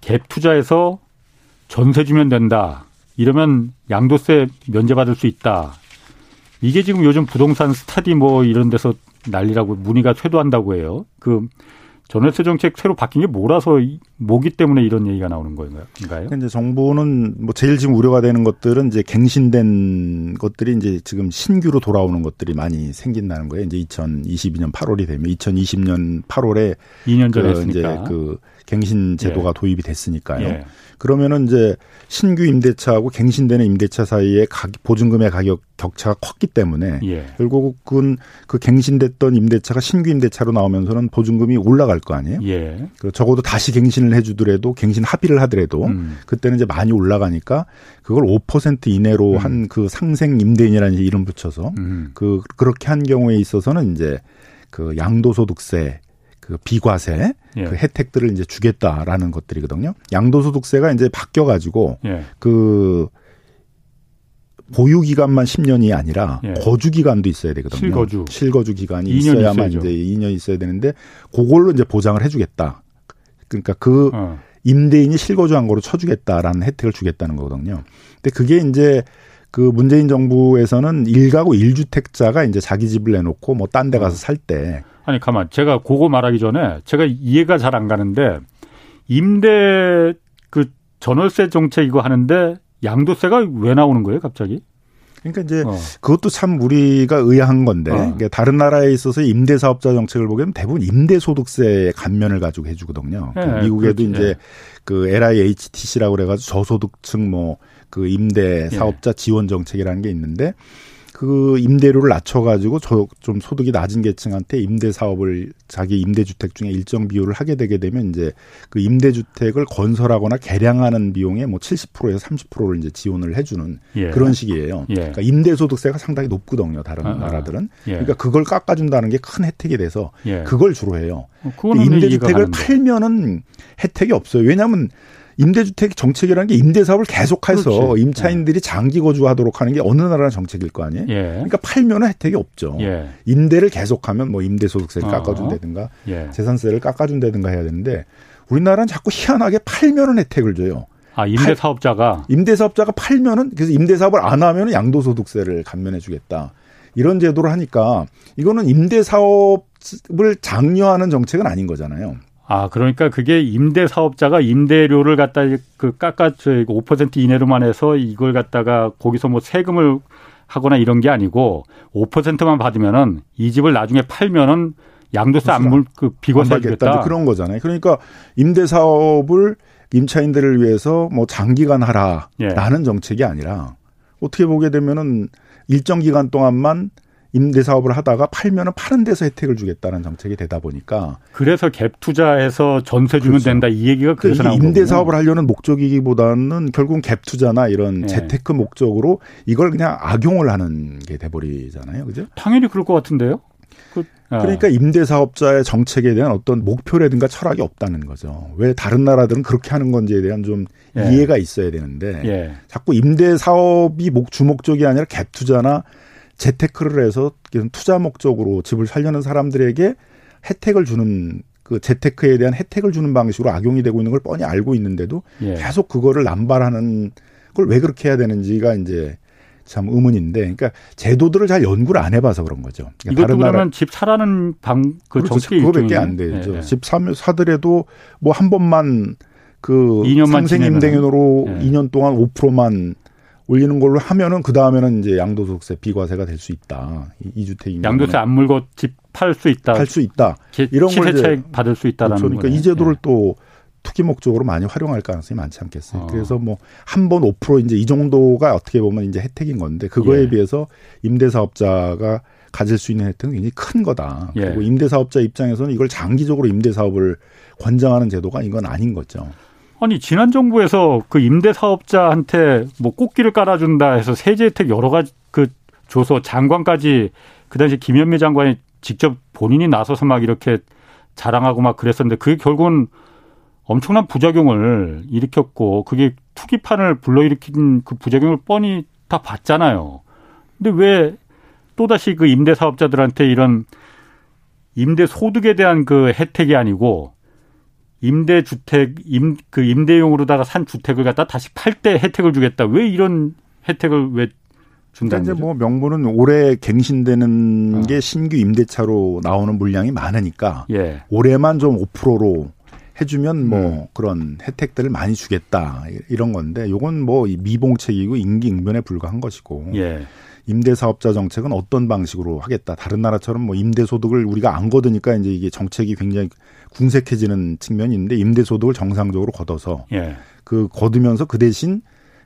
갭 투자에서 전세 주면 된다. 이러면 양도세 면제받을 수 있다. 이게 지금 요즘 부동산 스타디 뭐 이런 데서 난리라고 문의가 쇄도한다고 해요. 그 전월세 정책 새로 바뀐 게 뭐라서 뭐기 때문에 이런 얘기가 나오는 거인가요? 이제 정부는 뭐 제일 지금 우려가 되는 것들은 이제 갱신된 것들이 이제 지금 신규로 돌아오는 것들이 많이 생긴다는 거예요. 이제 2022년 8월이 되면 2020년 8월에 2년 전에 그 이제 그 갱신 제도가 예. 도입이 됐으니까요. 예. 그러면은 이제 신규 임대차하고 갱신되는 임대차 사이에 보증금의 가격 격차가 컸기 때문에 예. 결국은 그 갱신됐던 임대차가 신규 임대차로 나오면서는 보증금이 올라갈 거 아니에요. 예. 그 적어도 다시 갱신을 해주더라도 갱신 합의를 하더라도 음. 그때는 이제 많이 올라가니까 그걸 5% 이내로 음. 한그 상생 임대인이라는 이름 붙여서 음. 그 그렇게 한 경우에 있어서는 이제 그 양도소득세 그 비과세 예. 그 혜택들을 이제 주겠다라는 것들이거든요. 양도소득세가 이제 바뀌어 가지고 예. 그 보유 기간만 10년이 아니라 예. 거주 기간도 있어야 되거든요. 실거주 실거주 기간이 있어야만 있어야죠. 이제 2년 있어야 되는데 그걸로 이제 보장을 해 주겠다. 그러니까 그 어. 임대인이 실거주한 거로 쳐주겠다라는 혜택을 주겠다는 거거든요. 근데 그게 이제 그 문재인 정부에서는 일가구 1주택자가 이제 자기 집을 내놓고 뭐 딴 데 가서 어. 살때 아니 가만 제가 그거 말하기 전에 제가 이해가 잘 안 가는데 임대 그 전월세 정책 이거 하는데 양도세가 왜 나오는 거예요 갑자기? 그러니까 이제 어. 그것도 참 우리가 의아한 건데 어. 그러니까 다른 나라에 있어서 임대 사업자 정책을 보면 대부분 임대 소득세 감면을 가지고 해주거든요. 네, 미국에도 그렇지. 이제 네. 그 LIHTC라고 그래가지고 저소득층 뭐 그 임대 예. 사업자 네. 지원 정책이라는 게 있는데 그 임대료를 낮춰가지고 저 좀 소득이 낮은 계층한테 임대 사업을 자기 임대주택 중에 일정 비율을 하게 되게 되면 이제 그 임대주택을 건설하거나 개량하는 비용의 뭐 70%에서 30%를 이제 지원을 해주는 예. 그런 식이에요. 예. 그러니까 임대소득세가 상당히 높거든요. 다른 아, 아. 나라들은. 예. 그러니까 그걸 깎아준다는 게 큰 혜택이 돼서 예. 그걸 주로 해요. 어, 임대주택을 팔면은 혜택이 없어요. 왜냐하면 임대주택 정책이라는 게 임대 사업을 계속해서 그렇지. 임차인들이 장기 거주하도록 하는 게 어느 나라 정책일 거 아니에요? 예. 그러니까 팔면은 혜택이 없죠. 예. 임대를 계속하면 뭐 임대소득세를 어. 깎아준다든가 예. 재산세를 깎아준다든가 해야 되는데 우리나라는 자꾸 희한하게 팔면은 혜택을 줘요. 아, 임대 사업자가 임대 사업자가 팔면은 그래서 임대 사업을 안 하면은 양도소득세를 감면해 주겠다. 이런 제도를 하니까 이거는 임대 사업을 장려하는 정책은 아닌 거잖아요. 아, 그러니까 그게 임대 사업자가 임대료를 갖다 그 깎아 5% 이내로만 해서 이걸 갖다가 거기서 뭐 세금을 하거나 이런 게 아니고 5%만 받으면은 이 집을 나중에 팔면은 양도세 안물 그 비과세 겠다 그런 거잖아요. 그러니까 임대 사업을 임차인들을 위해서 뭐 장기간 하라라는 예. 정책이 아니라 어떻게 보게 되면은 일정 기간 동안만 임대 사업을 하다가 팔면은 파는 데서 혜택을 주겠다는 정책이 되다 보니까 그래서 갭 투자해서 전세 주면 그렇죠. 된다 이 얘기가 그래서 나온 임대 사업을 하려는 목적이기보다는 결국은 갭 투자나 이런 네. 재테크 목적으로 이걸 그냥 악용을 하는 게 돼버리잖아요, 그죠? 당연히 그럴 것 같은데요. 그, 아. 그러니까 임대 사업자의 정책에 대한 어떤 목표라든가 철학이 없다는 거죠. 왜 다른 나라들은 그렇게 하는 건지에 대한 좀 예. 이해가 있어야 되는데 예. 자꾸 임대 사업이 목 주목적이 아니라 갭 투자나 재테크를 해서 투자 목적으로 집을 살려는 사람들에게 혜택을 주는 그 재테크에 대한 혜택을 주는 방식으로 악용이 되고 있는 걸 뻔히 알고 있는데도 예. 계속 그거를 남발하는 걸왜 그렇게 해야 되는지가 이제 참 의문인데, 그러니까 제도들을 잘 연구를 안 해봐서 그런 거죠. 그러니까 이것도 그러면 나라... 집 사라는 방그 그렇죠. 정책이 그거밖에 안 되죠. 예. 집 사면 사더라도 뭐 한 번만 그 상생 임대인으로 예. 2년 동안 5%만 올리는 걸로 하면은 그 다음에는 이제 양도소득세 비과세가 될 수 있다. 이주택인 양도세 안 물고 집 팔 수 있다. 팔 수 있다. 이런 걸 이제 받을 수 있다라는 그렇죠. 그러니까 이 제도를 예. 또 투기 목적으로 많이 활용할 가능성이 많지 않겠어요. 어. 그래서 뭐 한 번 5% 이제 이 정도가 어떻게 보면 이제 혜택인 건데 그거에 예. 비해서 임대사업자가 가질 수 있는 혜택은 굉장히 큰 거다. 예. 그리고 임대사업자 입장에서는 이걸 장기적으로 임대사업을 권장하는 제도가 이건 아닌 거죠. 아니 지난 정부에서 그 임대 사업자한테 뭐 꽃길을 깔아준다 해서 세제 혜택 여러 가지 그 줘서 장관까지 그 당시 김현미 장관이 직접 본인이 나서서 막 이렇게 자랑하고 막 그랬었는데 그게 결국은 엄청난 부작용을 일으켰고 그게 투기판을 불러일으킨 그 부작용을 뻔히 다 봤잖아요. 근데 왜 또다시 그 임대 사업자들한테 이런 임대 소득에 대한 그 혜택이 아니고 임대 주택 임 그 임대용으로다가 산 주택을 갖다 다시 팔 때 혜택을 주겠다. 왜 이런 혜택을 왜 준다는 이제 뭐 명분은 올해 갱신되는 어. 게 신규 임대차로 나오는 물량이 많으니까 예. 올해만 좀 5%로 해주면 뭐 음. 그런 혜택들을 많이 주겠다 이런 건데 요건 뭐 미봉책이고 임기응변에 불과한 것이고 예. 임대사업자 정책은 어떤 방식으로 하겠다. 다른 나라처럼 뭐 임대소득을 우리가 안 거두니까 이제 이게 정책이 굉장히 궁색해지는 측면이 있는데 임대소득을 정상적으로 걷어서 예. 그 거두면서 그 대신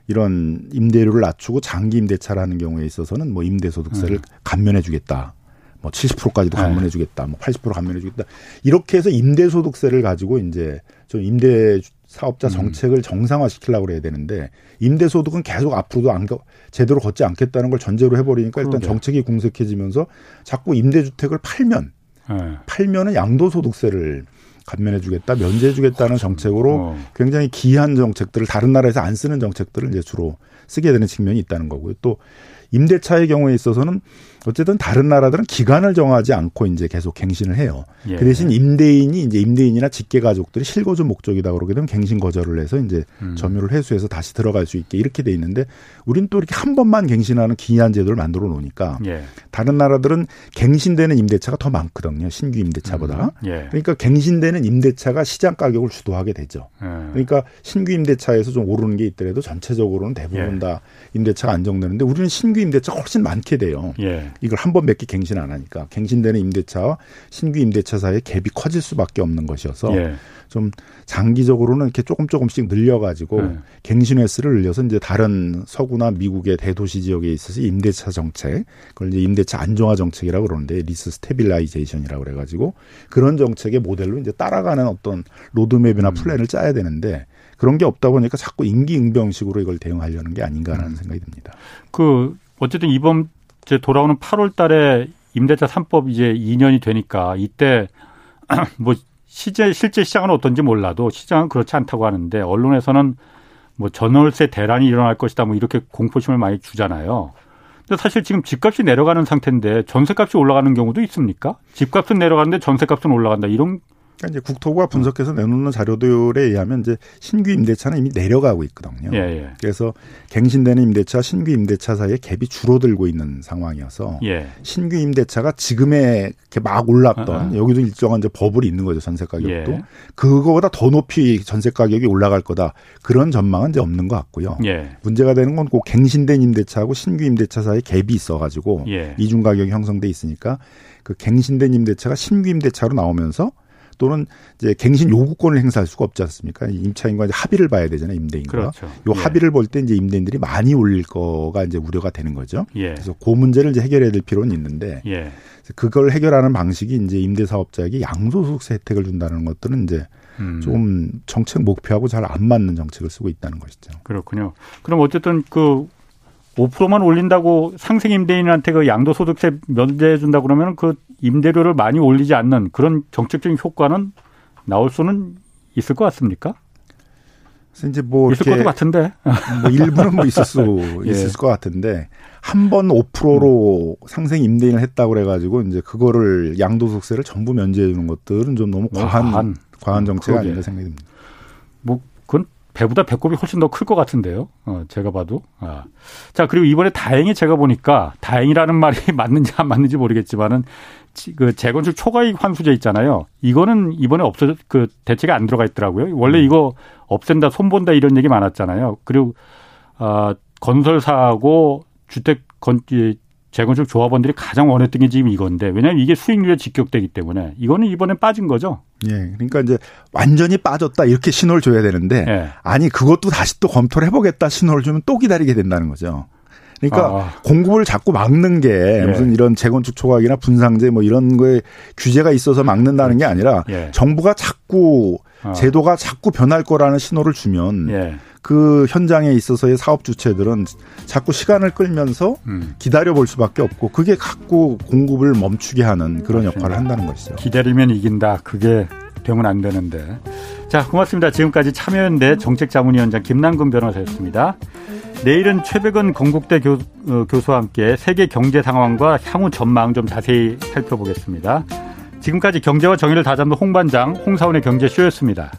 이런 임대료를 낮추고 장기 임대차라는 경우에 있어서는 뭐 임대소득세를 음. 감면해 주겠다. 뭐 70%까지도 감면해 주겠다. 뭐 80% 감면해 주겠다. 이렇게 해서 임대소득세를 가지고 이제 좀 임대 사업자 음. 정책을 음. 정상화시키려고 그래야 되는데 임대소득은 계속 앞으로도 안 제대로 걷지 않겠다는 걸 전제로 해버리니까 일단 그러게. 정책이 궁색해지면서 자꾸 임대주택을 팔면 네. 팔면은 양도소득세를 감면해주겠다, 면제해주겠다는 정책으로 어. 굉장히 기이한 정책들을 다른 나라에서 안 쓰는 정책들을 이제 주로 쓰게 되는 측면이 있다는 거고요. 또 임대차의 경우에 있어서는 어쨌든 다른 나라들은 기간을 정하지 않고 이제 계속 갱신을 해요. 예. 그 대신 임대인이 이제 임대인이나 직계 가족들이 실거주 목적이다 그러게 되면 갱신 거절을 해서 이제 음. 점유를 회수해서 다시 들어갈 수 있게 이렇게 돼 있는데 우리는 또 이렇게 한 번만 갱신하는 기한 제도를 만들어 놓으니까 예. 다른 나라들은 갱신되는 임대차가 더 많거든요. 신규 임대차보다. 음. 예. 그러니까 갱신되는 임대차가 시장 가격을 주도하게 되죠. 예. 그러니까 신규 임대차에서 좀 오르는 게 있더라도 전체적으로는 대부분 예. 다 임대차가 안정되는데 우리는 신규 임대차가 훨씬 많게 돼요. 예. 이걸 한번몇개 갱신 안 하니까 갱신되는 임대차와 신규 임대차 사이에 갭이 커질 수밖에 없는 것이어서 예. 좀 장기적으로는 이렇게 조금 조금씩 늘려가지고 예. 갱신 횟수를 늘려서 이제 다른 서구나 미국의 대도시 지역에 있어서 임대차 정책 그걸 이제 임대차 안정화 정책이라고 그러는데 lease stabilization이라고 그래가지고 그런 정책의 모델로 이제 따라가는 어떤 로드맵이나 음. 플랜을 짜야 되는데 그런 게 없다 보니까 자꾸 임기응병식으로 이걸 대응하려는 게 아닌가라는 음. 생각이 듭니다. 그 어쨌든 이번 이제 돌아오는 8월 달에 임대차 3법 이제 2년이 되니까 이때 뭐 시제 실제 시장은 어떤지 몰라도 시장은 그렇지 않다고 하는데 언론에서는 뭐 전월세 대란이 일어날 것이다 뭐 이렇게 공포심을 많이 주잖아요. 근데 사실 지금 집값이 내려가는 상태인데 전세값이 올라가는 경우도 있습니까? 집값은 내려가는데 전세값은 올라간다 이런 그러니까 이제 국토부가 분석해서 내놓는 자료들에 의하면 이제 신규 임대차는 이미 내려가고 있거든요. 예, 예. 그래서 갱신되는 임대차, 신규 임대차 사이에 갭이 줄어들고 있는 상황이어서 예. 신규 임대차가 지금에 이렇게 막 올랐던 어허. 여기도 일정한 이제 버블이 있는 거죠 전세 가격도 예. 그거보다 더 높이 전세 가격이 올라갈 거다 그런 전망은 이제 없는 것 같고요. 예. 문제가 되는 건 꼭 갱신된 임대차하고 신규 임대차 사이에 갭이 있어가지고 예. 이중 가격이 형성돼 있으니까 그 갱신된 임대차가 신규 임대차로 나오면서 또는 이제 갱신 요구권을 행사할 수가 없지 않습니까? 임차인과 이제 합의를 봐야 되잖아요, 임대인과. 그렇죠. 요 예. 합의를 볼 때 이제 임대인들이 많이 올릴 거가 이제 우려가 되는 거죠. 예. 그래서 그 문제를 이제 해결해야 될 필요는 있는데 예. 그걸 해결하는 방식이 이제 임대 사업자에게 양도소득세 혜택을 준다는 것들은 이제 음. 좀 정책 목표하고 잘 안 맞는 정책을 쓰고 있다는 것이죠. 그렇군요. 그럼 어쨌든 그 5%만 올린다고 상생 임대인한테 그 양도소득세 면제해 준다 그러면 그 임대료를 많이 올리지 않는 그런 정책적인 효과는 나올 수는 있을 것 같습니까? 그래서 이제 뭐 있을 것도 같은데 뭐 일부는 뭐 있을 수 예. 있을 것 같은데 한 번 5%로 음. 상생 임대인을 했다고 그래가지고 이제 그거를 양도소득세를 전부 면제해 주는 것들은 좀 너무 과한 과한, 과한 정책 아닌가 생각이 듭니다. 뭐 그건 배보다 배꼽이 훨씬 더 클 것 같은데요. 어, 제가 봐도. 아. 자, 그리고 이번에 다행히 제가 보니까 다행이라는 말이 맞는지 안 맞는지 모르겠지만은 그 재건축 초과이익 환수제 있잖아요. 이거는 이번에 없어 그 대책에 안 들어가 있더라고요. 원래 음. 이거 없앤다, 손본다 이런 얘기 많았잖아요. 그리고 아, 건설사하고 주택 건 재건축 조합원들이 가장 원했던 게 지금 이건데 왜냐하면 이게 수익률에 직격되기 때문에 이거는 이번에 빠진 거죠. 예. 그러니까 이제 완전히 빠졌다 이렇게 신호를 줘야 되는데 예. 아니 그것도 다시 또 검토를 해보겠다 신호를 주면 또 기다리게 된다는 거죠. 그러니까 아. 공급을 자꾸 막는 게 예. 무슨 이런 재건축 초과이나 분상제 뭐 이런 거에 규제가 있어서 막는다는 게 아니라 예. 정부가 자꾸 아. 제도가 자꾸 변할 거라는 신호를 주면 예. 그 현장에 있어서의 사업 주체들은 자꾸 시간을 끌면서 음. 기다려 볼 수밖에 없고 그게 갖고 공급을 멈추게 하는 그런. 역할을 한다는 것이죠. 기다리면 이긴다. 그게 되면 안 되는데. 자, 고맙습니다. 지금까지 참여연대 정책자문위원장 김남근 변호사였습니다. 내일은 최백은 건국대 교, 어, 교수와 함께 세계 경제 상황과 향후 전망 좀 자세히 살펴보겠습니다. 지금까지 경제와 정의를 다잡는 홍반장 홍사원의 경제쇼였습니다.